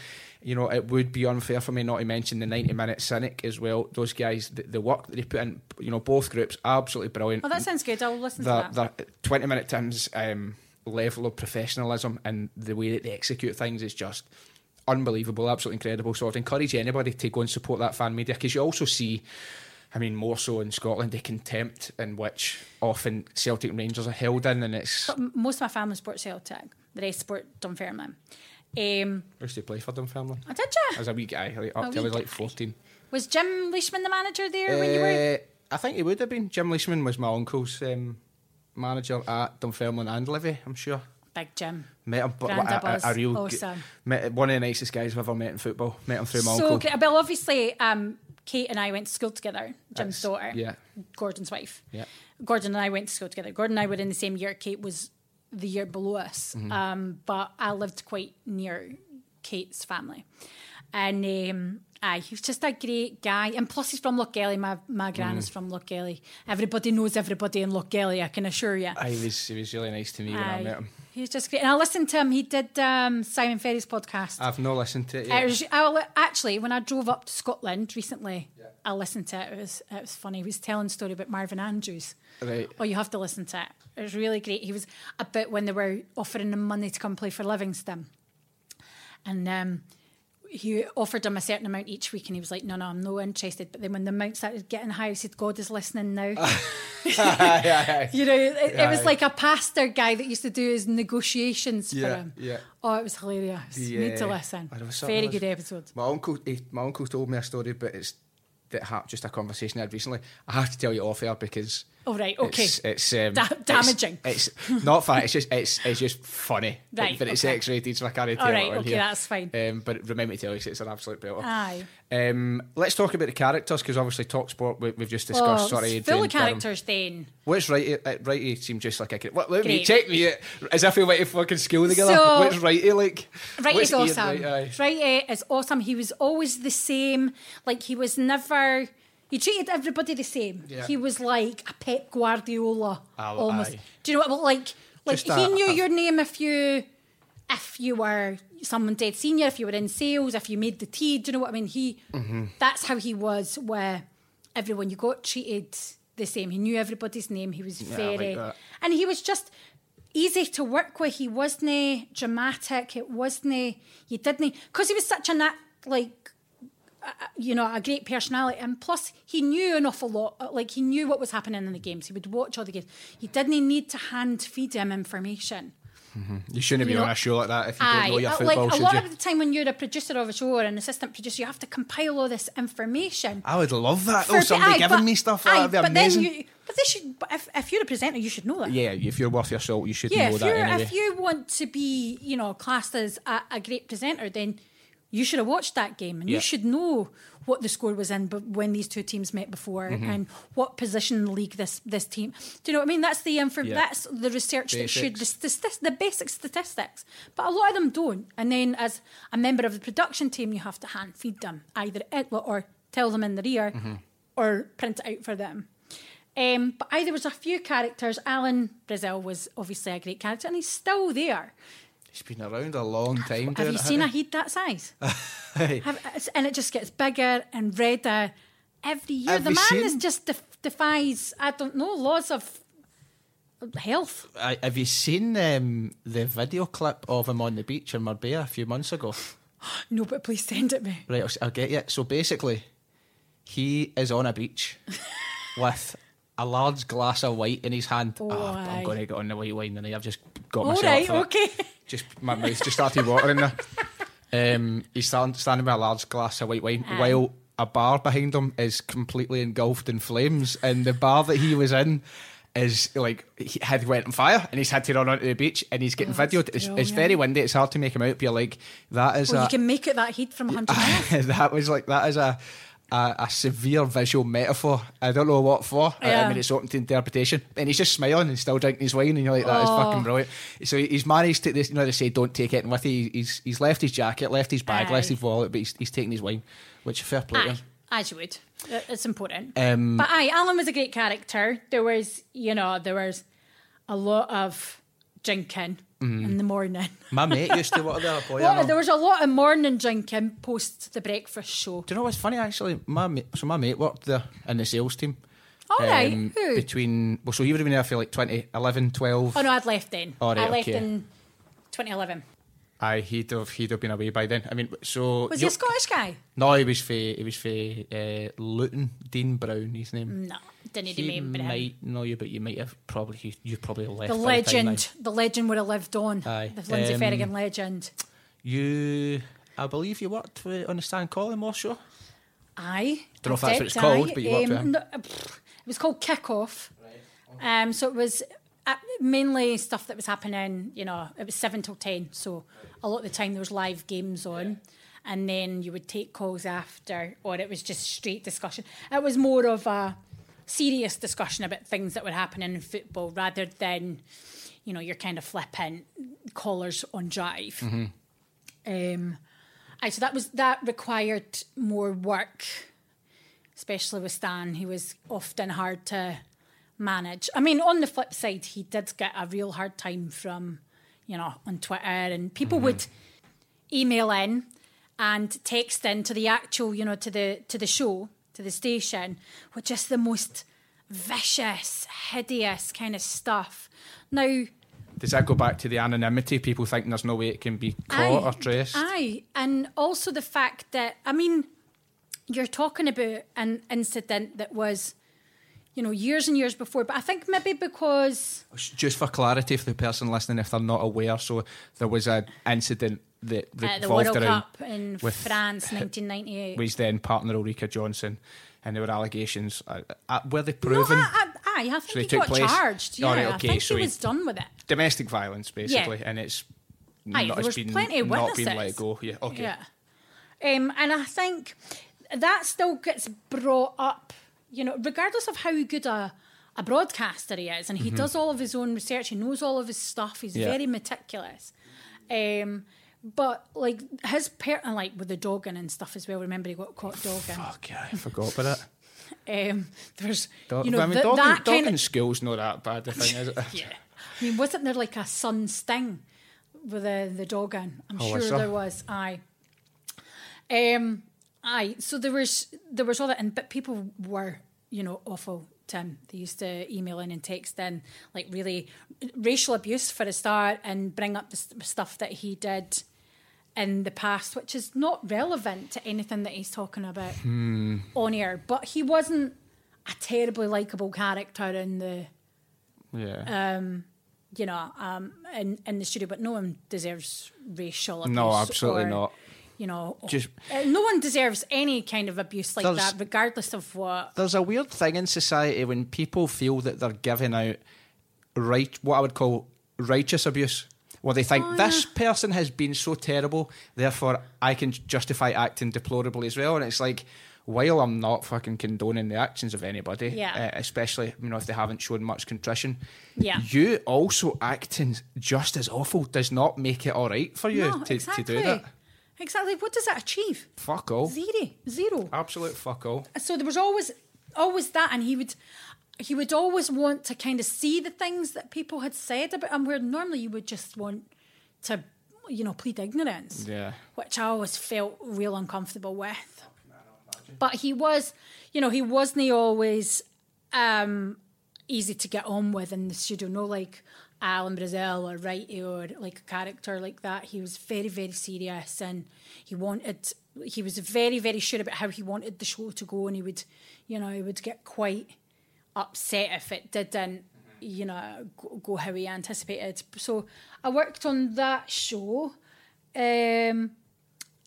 You know, it would be unfair for me not to mention the 90 minute Cynic as well. Those guys, the, the work that they put in, you know, both groups, absolutely brilliant. Oh, that sounds good. I'll listen to that. the 20 minute Tim's um, level of professionalism and the way that they execute things is just unbelievable, absolutely incredible. So I'd encourage anybody to go and support that fan media because you also see, I mean, more so in Scotland, the contempt in which often Celtic and Rangers are held in, and it's. M- most of my family support Celtic. The rest support Dunfermline. Um, I used to play for Dunfermline oh, did you? as a wee guy, like, up till I was like 14. Was Jim Leishman the manager there when you were? Uh, I think he would have been. Jim Leishman was my uncle's um, manager at Dunfermline and Livy, I'm sure. Big Jim. Met him, but Granda a, a, a real, Awesome. met, one of the nicest guys I've ever met in football. Met him through my So uncle. great. Well, obviously, um, Kate and I went to school together. Jim's That's- daughter. yeah. Gordon's wife. Yeah. Gordon and I went to school together. Gordon and I were in the same year. Kate was the year below us. Mm-hmm. Um, but I lived quite near Kate's family. And um, aye, he was just a great guy. And plus, he's from Lochgelly. My, my gran Mm. is from Lochgelly. Everybody knows everybody in Lochgelly, I can assure you. Aye, he was he was really nice to me when I met him. He was just great. And I listened to him. He did um, Simon Ferry's podcast. I've not listened to it It yet. was, I, actually, when I drove up to Scotland recently, I listened to it. It was it was funny. He was telling a story about Marvin Andrews. Right. Oh, you have to listen to it. It was really great. He was about when they were offering him money to come play for Livingston, and um, he offered him a certain amount each week, and he was like, "No, no, I'm no interested." But then when the amount started getting higher, he said, "God is listening now." you know, it, it was like a pastor guy that used to do his negotiations for him. yeah. Oh, it was hilarious. You need to Yeah. listen. I know something Very was- good episode. My uncle, he, my uncle told me a story, but it's that ha- just a conversation I had recently. I have to tell you off air because. Oh, right, okay. It's, it's um, Da- damaging. It's, not funny. It's just it's it's just funny. Right, But it's okay. X-rated, so I can't tell All right, okay, here. that's fine. Um, but remember to tell you, it's an absolute belter. Aye. Um, let's talk about the characters because obviously talk sport we, we've just discussed. Oh, sorry, it's full of characters then. Which righty? Uh, righty seemed just like a. kid. What, let me Great. check me it as if we went to fucking school together. So- Which righty like? Right Which Ian awesome. Wright, aye. Right is awesome. He was always the same. Like he was never. He treated everybody the same. Yeah. He was like a Pep Guardiola Oh, almost. aye. Do you know what? Well, like, like Just he a- knew a- your name if you, if you were someone dead senior, if you were in sales, if you made the tea. Do you know what I mean? He. Mm-hmm. That's how he was. Where everyone you got treated the same. He knew everybody's name. He was Yeah, very, like and he was just easy to work with. He wasn't dramatic. It wasn't. You didn't because he was such a nat like. You know, a great personality, and plus he knew an awful lot. uh, Like he knew what was happening in the games. He would watch all the games. He didn't need to hand feed him information. You shouldn't You be know- on a show like that if you don't Aye, know your uh, football, like a lot you? of the time when you're a producer of a show or an assistant producer, you have to compile all this information. I would love that. for Oh, somebody aye, giving but- me stuff. aye, That'd be but amazing. Then you, but this should. But if, if you're a presenter, you should know that. yeah, if you're worth your salt, you should Yeah, know if that anyway. if you want to be, you know, classed as a, a great presenter, then you should have watched that game and Yeah. you should know what the score was in but when these two teams met before Mm-hmm. and what position in the league this this team do you know what I mean that's the info Yeah. that's the research that should the, Basics. the basic statistics but a lot of them don't and then as a member of the production team you have to hand feed them either it or tell them in their ear Mm-hmm. or print it out for them um, but I, there was a few characters Alan Brazil was obviously a great character and he's still there He's been around a long time. have you it, seen a heat that size? Have, and it just gets bigger and redder every year. Have the man is just def- defies, I don't know, laws of health. I, have you seen um, the video clip of him on the beach in Marbella a few months ago? No, but please send it me. Right, I'll, I'll get you. So basically, he is on a beach with a large glass of white in his hand. Oh, Ah, I'm going to get on the white wine, and I've just got All myself. right, for it. okay. Just my mouth just started watering there. Um, he's stand, standing with a large glass of white wine Aye. while a bar behind him is completely engulfed in flames, and the bar that he was in is like he had went on fire, and he's had to run onto the beach, and he's getting Oh, videoed. It's, it's very windy. It's hard to make him out, but you're like that is Well, a you can make it that heat from 100 miles. that was like that is a, a a severe visual metaphor. I don't know what for. I- I, mean, it's open to interpretation. And he's just smiling and still drinking his wine, and you're like, that is Oh. fucking brilliant. So he's managed to. This, you know, they say don't take it with you. He's he's left his jacket, left his bag, Aye. left his wallet, but he's, he's taking his wine, which is fair play Aye, as you would. It's important. Um, but aye, Alan was a great character. There was, you know, there was a lot of drinking in the morning. my mate used to what the boy. Know. there was a lot of morning drinking post the breakfast show. Do you know what's funny actually? My mate, so my mate worked there in the sales team. All right, Um, who? Between well, so he would have been there for like 2011, 12. Oh no, I'd left then. Oh, right, I left okay. in 2011. Aye, he'd have he'd have been away by then. I mean, so Was he a Scottish guy? No, he was for he was for uh, Luton. Dean Brown, his name. No, didn't He remember him. might know you, but you might have probably you, you probably left. The legend, the legend would have lived on. Aye. The Lindsay Um, Ferrigan legend. You, I believe you worked with, on the Stan Collymore show. Aye. Don't know if that's what it's called, aye. but you worked with him. no, uh, it was called Kickoff. Um, so it was uh, mainly stuff that was happening. You know, it was seven till ten. So a lot of the time there was live games on, and then you would take calls after, or it was just straight discussion. It was more of a serious discussion about things that were happening in football rather than, you know, your kind of flippant callers on drive. Um, aye, so that was that required more work, especially with Stan. He was often hard to manage. I mean, on the flip side, he did get a real hard time from, you know, on Twitter, and people would email in and text in to the actual, you know, to the to the show, to the station, with just the most vicious, hideous kind of stuff. Now, Does that go back to the anonymity? People think there's no way it can be caught or traced. Aye, and also the fact that I mean, you're talking about an incident that was, you know, years and years before. But I think maybe because Just for clarity for the person listening, if they're not aware, so there was an incident that at the World Cup in with France, 1998. with his then partner Ulrika Jonsson, and there were allegations. Uh, uh, were they no, proven? I, I, I think they he got place? charged. Yeah, All right, I think so he was done with it. Domestic violence, basically, and it's Aye, not, it's been, plenty of not been let go. Yeah, okay. Yeah. Um, and I think that still gets brought up, you know, regardless of how good a, a broadcaster he is, and he does all of his own research, he knows all of his stuff, he's Mm-hmm. Yeah. very meticulous. Um, but like his part, and like with the dogging and stuff as well. Remember, he got caught dogging. Fuck yeah, I forgot about it. Um, there's, Dog, you know, I mean, th- dogging, that kind of school's not that bad, the thing, is it? yeah. I mean, wasn't there like a sun sting with the the dogging? I'm Oh, sure was there? there was. Aye. Um. Aye. So there was there was all that, and but people were you know awful. Tim, they used to email in and text in like really racial abuse for a start, and bring up the st- stuff that he did in the past, which is not relevant to anything that he's talking about Hmm. on air. But he wasn't a terribly likable character in the Yeah. you know, um, in in the studio, but no one deserves racial abuse. No, absolutely or, not. You know, Just- uh, no one deserves any kind of abuse like that, regardless of what. There's a weird thing in society when people feel that they're giving out right, what I would call righteous abuse. Well, they think Oh, this yeah. person has been so terrible, therefore I can justify acting deplorably as well. And it's like, while I'm not fucking condoning the actions of anybody, Yeah. uh, especially you know if they haven't shown much contrition, Yeah. you also acting just as awful does not make it all right for you no, to, exactly. to do that. Exactly. What does that achieve? Fuck all, Zero. Zero. absolute fuck all. so there was always always that and he would he would always want to kind of see the things that people had said about him where normally you would just want to you know plead ignorance Yeah. which i always felt real uncomfortable with but he was you know he wasn't always um easy to get on with in the studio no like Alan Brazil or Righty or like a character like that. He was very, very serious and he wanted he was very, very sure about how he wanted the show to go and he would you know, he would get quite upset if it didn't, you know, go, how he anticipated. So I worked on that show. Um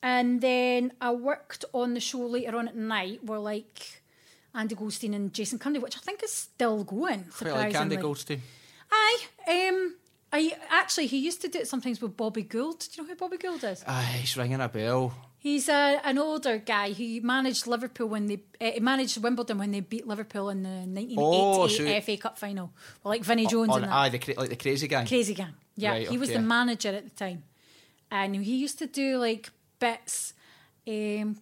and then I worked on the show later on at night where like Andy Goldstein and Jason Cundy, which I think is still going. Quite like Andy. Goldstein. Aye. Um, I actually he used to do it sometimes with Bobby Gould. Do you know who Bobby Gould is? Aye, he's ringing a bell. He's a, an older guy who managed Liverpool when they uh, he managed Wimbledon when they beat Liverpool in the 1988 Oh, so- FA Cup final. Well, like Vinnie Jones On, and that. aye, the cra- like the crazy guy. Crazy Gang. Yeah, Right, he was the manager at the time, and he used to do like bits. Um,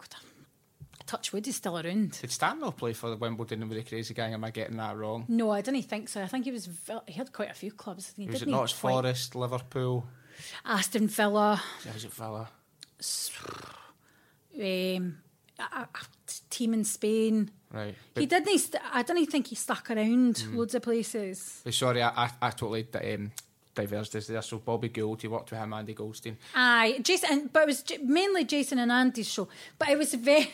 touch wood is still around. Did Stanley play for the Wimbledon with the crazy guy? Am I getting that wrong? No, I didn't think so. I think he was. He had quite a few clubs. He Was it didn't Notts Forest, Liverpool? Aston Villa. Yeah, was it Villa? um, a, a team in Spain. Right. he didn't. St- I didn't think he stuck around Mm. loads of places. sorry, I, I, I totally um, diverged us there. So Bobby Gould, you worked with him, Andy Goldstein. Aye, Jason, and, but it was mainly Jason and Andy's show. But it was very.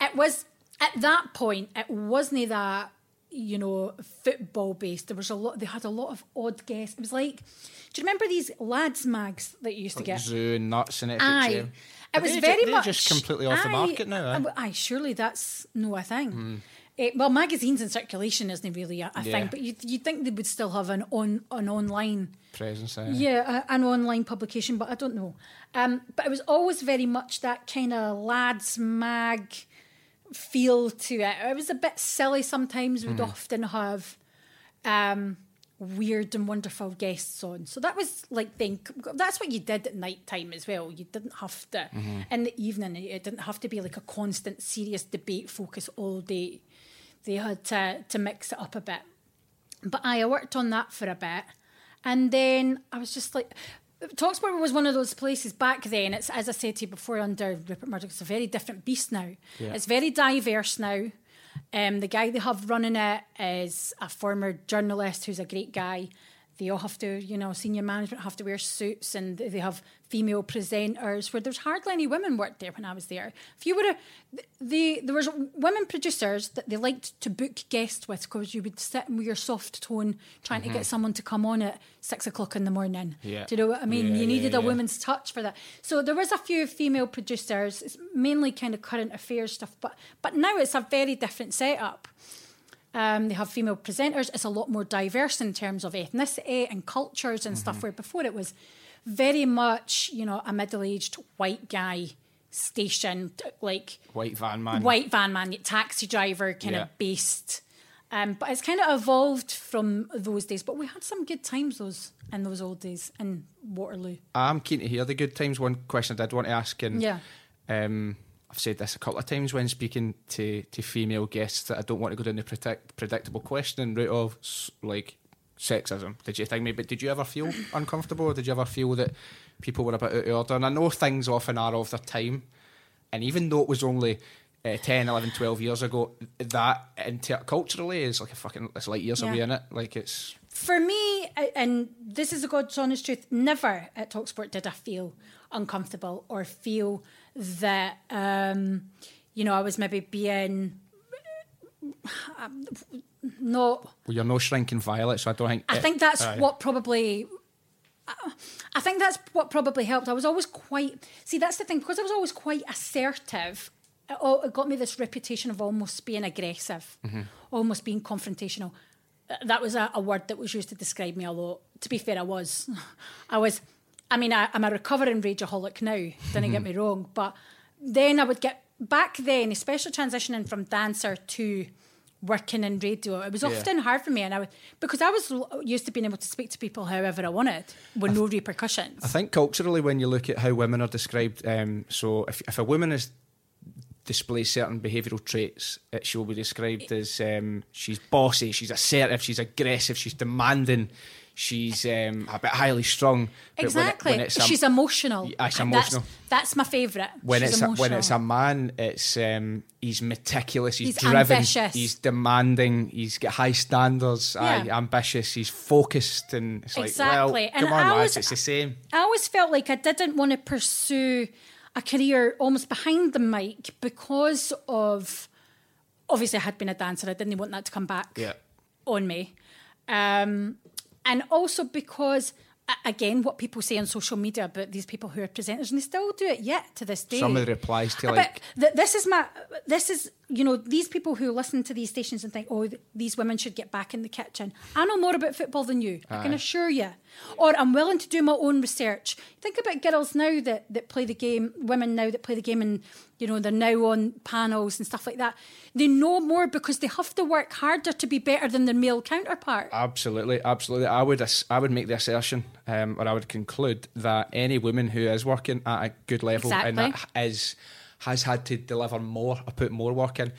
It was at that point. It wasn't that you know football based. There was a lot. They had a lot of odd guests. It was like, do you remember these lads mags that you used to get? Zoo and nuts and it. Aye. It was very ju- much just completely off the market now. Eh? uh, Aye, surely that's no a thing. Eh, well, magazines in circulation isn't really a, a Yeah. thing, but you you think they would still have an on an online Presence. Eh? yeah, a, an online publication, but I don't know. Um, but it was always very much that kind of lads mag feel to it. It was a bit silly sometimes. We'd often have um, weird and wonderful guests on. So that was like then that's what you did at night time as well. You didn't have to in the evening. It didn't have to be like a constant serious debate focus all day. They had to to mix it up a bit. But aye, I worked on that for a bit, and then I was just like. Talksport was one of those places back then. It's as I said to you before, under Rupert Murdoch, it's a very different beast now. Yeah. It's very diverse now. Um, the guy they have running it is a former journalist who's a great guy. They all have to, you know, senior management have to wear suits, and they have female presenters. Where there's hardly any women worked there when I was there. If you were a, the there was women producers that they liked to book guests with because you would sit with your soft tone trying to get someone to come on at six o'clock in the morning. Mm-hmm. Yeah. Do you know what I mean? Yeah, you needed yeah, a woman's touch for that. So there was a few female producers. It's mainly kind of current affairs stuff, but but now it's a very different setup. Um, they have female presenters. It's a lot more diverse in terms of ethnicity and cultures and Mm-hmm. stuff. Where before it was very much, you know, a middle-aged white guy station, like White van man. white van man, taxi driver kind Yeah. of based. Um, but it's kind of evolved from those days. But we had some good times those in those old days in Waterloo. I'm keen to hear the good times. One question I did want to ask, and Yeah. um, I've said this a couple of times when speaking to, to female guests that I don't want to go down the predict, predictable questioning route of like sexism. Did you think maybe? Did you ever feel uncomfortable? Or did you ever feel that people were a bit out of order? And I know things often are of their time, and even though it was only. Uh, 10, 11, 12 years ago, that inter- culturally is like a fucking, it's light years Yeah. away in it. Like it's, For me, and this is a God's honest truth, never at Talksport did I feel uncomfortable or feel that, um, you know, I was maybe being not well, you're no shrinking violet, so I don't think. I it- think that's aye. what probably. I think that's what probably helped. I was always quite. See, that's the thing because I was always quite assertive. It, al- it got me this reputation of almost being aggressive, Mm-hmm. almost being confrontational. Uh, That was a, a word that was used to describe me a lot. To be fair, I was. I was I mean, I, I'm a recovering rageaholic now. Don't get me wrong, but then I would get back then, especially transitioning from dancer to working in radio. It was Yeah. often hard for me, and I would because I was used to being able to speak to people however I wanted with no repercussions. I think culturally, when you look at how women are described, um, so if, if a woman is displays certain behavioural traits, it, she will be described as um, she's bossy, she's assertive, she's aggressive, she's demanding, she's um, a bit highly strung. But when it- Exactly. when a- She's emotional. It's emotional. That's, that's my favourite. when She's it's a, when it's a man, it's um, he's meticulous, he's, He's driven, ambitious. he's demanding, he's got high standards, aye, Yeah. ambitious, he's focused, and it's like, Exactly. well, And come on, I lads, it's the same. I always felt like I didn't want to pursue a career almost behind the mic because of obviously I had been a dancer. I didn't want that to come back Yeah. on me. Um, and also because again what people say on social media about these people who are presenters and they still do it yet to this day. Some of the replies to like th- this is my this is you know these people who listen to these stations and think oh th- these women should get back in the kitchen. I know more about football than you i can assure you. Or i'm willing to do my own research. Think about girls now that that play the game women now that play the game and you know they're now on panels and stuff like that. They know more because they have to work harder to be better than their male counterpart. Absolutely, absolutely. I would I would make the assertion, um, or I would conclude that any woman who is working at a good level and that Exactly. is has had to deliver more or put more work in.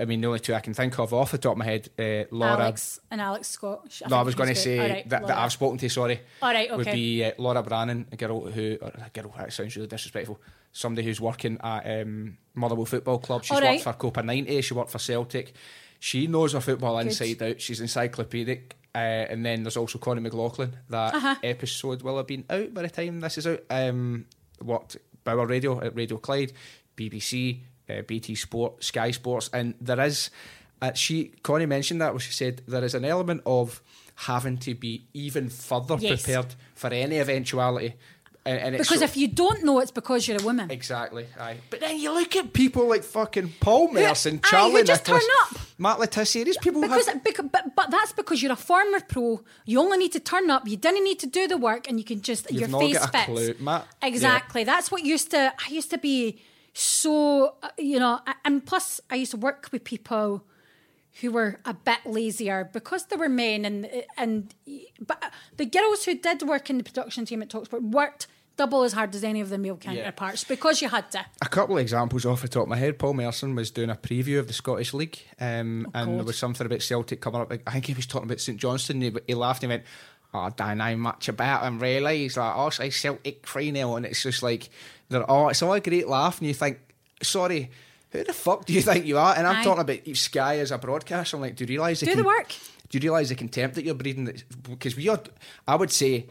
I mean, the only two I can think of off the top of my head, uh, Laura. alex and alex scott I no, I was going to say right, that, that I've spoken to. Sorry, All right, okay. would be uh, Laura Brannan, a girl who, a girl. That sounds really disrespectful. Somebody who's working at um, Motherwell Football Club. She's All worked right. for Copa 90. She worked for Celtic. She knows her football Good. inside out. She's encyclopedic. Uh, and then there's also Connie McLaughlin. That Uh-huh. episode will have been out by the time this is out. Um, what Bauer Radio at Radio Clyde, BBC, uh, BT Sport, Sky Sports, and there is. Uh, she Connie mentioned that where she said there is an element of having to be even further Yes. prepared for any eventuality. And, and because so- if you don't know it's because you're a woman Exactly, aye. But then you look at people like fucking Paul Merson, aye, Charlie who just turn up. Matt Le Tissier. These people Because, have because but, but that's because you're a former pro. You only need to turn up. You didn't need to do the work, and you can just You've your face fits. clue, Matt. Exactly. That's what used to. I used to be so uh, you know, and plus I used to work with people who were a bit lazier because they were men, and and but the girls who did work in the production team at Talksport worked double as hard as any of the male counterparts because you had to. a couple of examples off the top of my head. Paul Merson was doing a preview of the Scottish League, um, and there was something about Celtic coming up. I think he was talking about St Johnstone. He, he laughed and he went, "Oh, don't know much about him really." He's like, "Oh, say Celtic three 0 and it's just like they're all. It's all a great laugh, and you think, "Sorry." Who the fuck do you think you are? And I'm Aye. talking about Sky as a broadcaster. I'm like, do you realise Do the work. Do you realise the contempt that you're breeding? Because we are, I would say,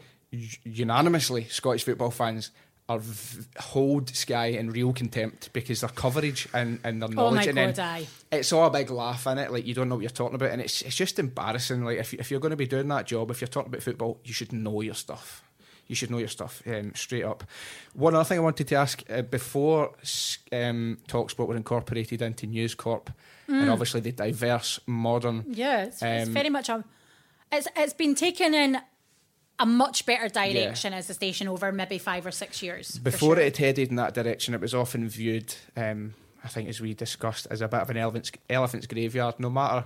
unanimously, Scottish football fans are v- hold Sky in real contempt because their coverage and, and their Oh knowledge. my and then God, aye. It's all a big laugh in it. Like you don't know what you're talking about, and it's it's just embarrassing. Like if if you're going to be doing that job, if you're talking about football, you should know your stuff. You should know your stuff um, straight up. One other thing I wanted to ask uh, before um, Talksport were incorporated into News Corp, Mm. and obviously the diverse modern Yeah, it's, it's Um, very much a. It's it's been taken in a much better direction as a station over maybe five or six years. Before sure. it had headed in that direction, it was often viewed, um, I think, as we discussed, as a bit of an elephant's, elephant's graveyard. No matter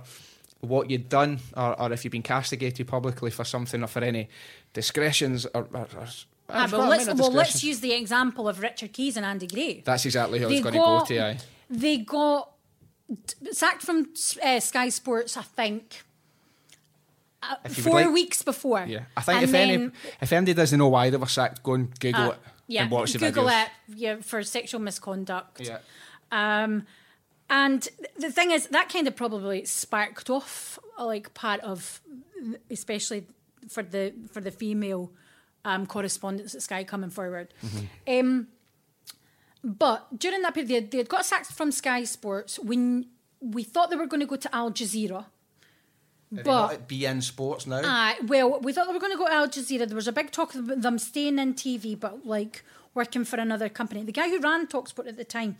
what you'd done, or, or if you've been castigated publicly for something, or for any discretions, or, or, or Ah, well, let's, well, let's use the example of Richard Keys and Andy Gray. That's exactly who I was They going to go got- to. Aye. They got sacked from uh, Sky Sports, I think, uh, If you would four like- weeks before. Yeah, I think And if then, any if anybody doesn't know why they were sacked, go and Google uh, it yeah, and watch the Google videos. it yeah, for sexual misconduct. Yeah. Um, and the thing is, that kind of probably sparked off like part of, especially for the for the female um, correspondents at Sky coming forward. Mm-hmm. Um, but during that period, they had, they had got sacked from Sky Sports when we thought they were going to go to Al Jazeera. But at beIN Sports now. uh, well, we thought they were going to go to Al Jazeera. There was a big talk about them staying in TV, but like working for another company. The guy who ran Talksport at the time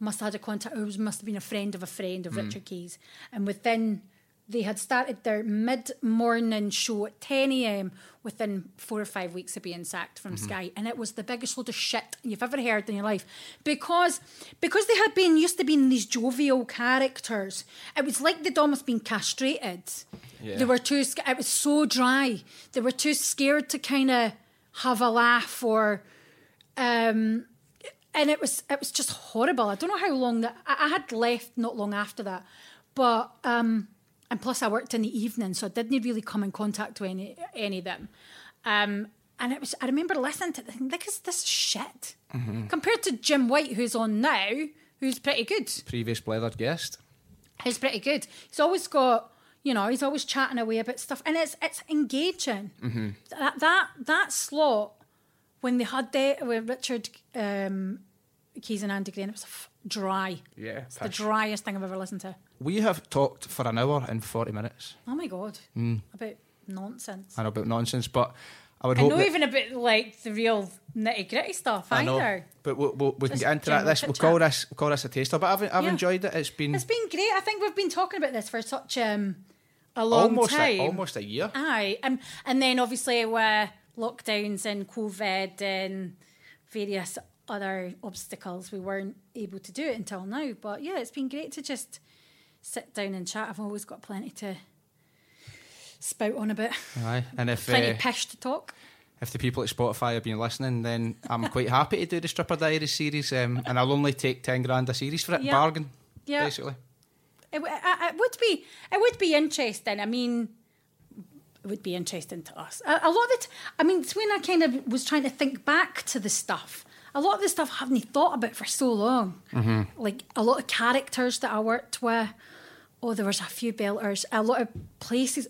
must have had a contact, or must have been a friend of a friend of Richard Keys. And within they had started their mid morning show at 10 a.m. within four or five weeks of being sacked from Mm-hmm. Sky. And it was the biggest load of shit you've ever heard in your life. Because because they had been used to being these jovial characters, it was like they'd almost been castrated. Yeah. They were too, it was so dry. They were too scared to kind of have a laugh or. Um, and it was it was just horrible. I don't know how long that I, I had left not long after that, but um, and plus I worked in the evening, so I didn't really come in contact with any any of them. Um, and it was I remember listening to like, is this shit compared to Jim White, who's on now, who's pretty good. Previous Blethered guest. He's pretty good. He's always got, you know, he's always chatting away about stuff, and it's it's engaging. That that that slot when they had the with Richard um, Keys and Andy Gray, it was f- dry. Yeah, it's the driest thing I've ever listened to. We have talked for an hour and 40 minutes Oh my god, Mm. about nonsense. and about nonsense, but I would And hope. not that- even about like the real nitty gritty stuff I know, either. but we'll, we'll, we can get into that. general This we'll call this we'll call this a taster. But I've I've Yeah. enjoyed it. It's been It's been great. I think we've been talking about this for such um, a long almost time. a, almost a year. Aye, um, and then obviously with lockdowns and COVID and various other obstacles, we weren't able to do it until now. But yeah, it's been great to just sit down and chat. I've always got plenty to spout on about, Aye, and if plenty uh, pish to talk. if the people at Spotify have been listening, then I'm quite happy to do the Stripper Diaries series, um, and I'll only take ten grand a series for it. Bargain, Yeah. basically. It, it would be it would be interesting. I mean, it would be interesting to us. A, a lot of it. I mean, it's when I kind of was trying to think back to the stuff. A lot of the stuff I haven't thought about for so long. Like a lot of characters that I worked with. Oh, there was a few belters. A lot of places.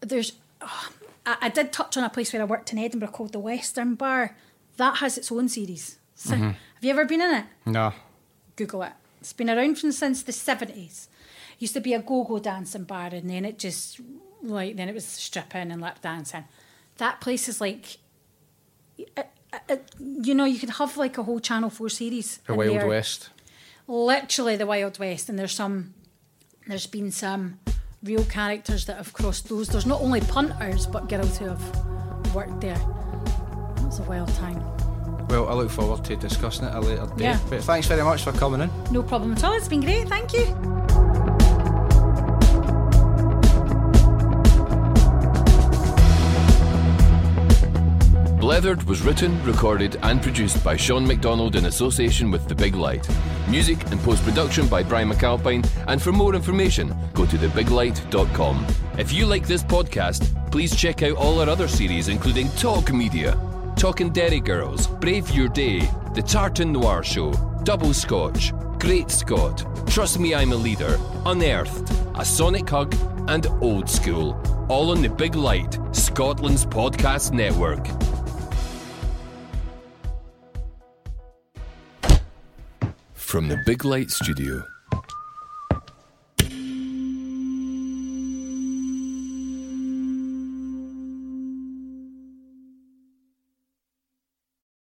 There's. oh, I, I did touch on a place where I worked in Edinburgh called the Western Bar. That has its own series. So, Have you ever been in it? No, Google it. It's been around from since the seventies. Used to be a go-go dancing bar, and then it just like then it was stripping and lap dancing. That place is like, uh, uh, uh, you know, you could have like a whole Channel Four series. the Wild. West. Literally the Wild West, and there's some. There's been some real characters that have crossed those. There's not only punters but girls who have worked there. It was a wild time. Well, I look forward to discussing it a later date. Yeah. But thanks very much for coming in. No problem at all. It's been great. Thank you. Blethered was written, recorded, and produced by Sean McDonald in association with The Big Light. Music and post production by Brian McAlpine, and for more information, go to thebiglight.com. If you like this podcast, please check out all our other series, including Talk Media, Talking Derry Girls, Brave Your Day, The Tartan Noir Show, Double Scotch, Great Scott, Trust Me I'm a Leader, Unearthed, A Sonic Hug, and Old School. All on The Big Light, Scotland's podcast network. From the Big Light Studio.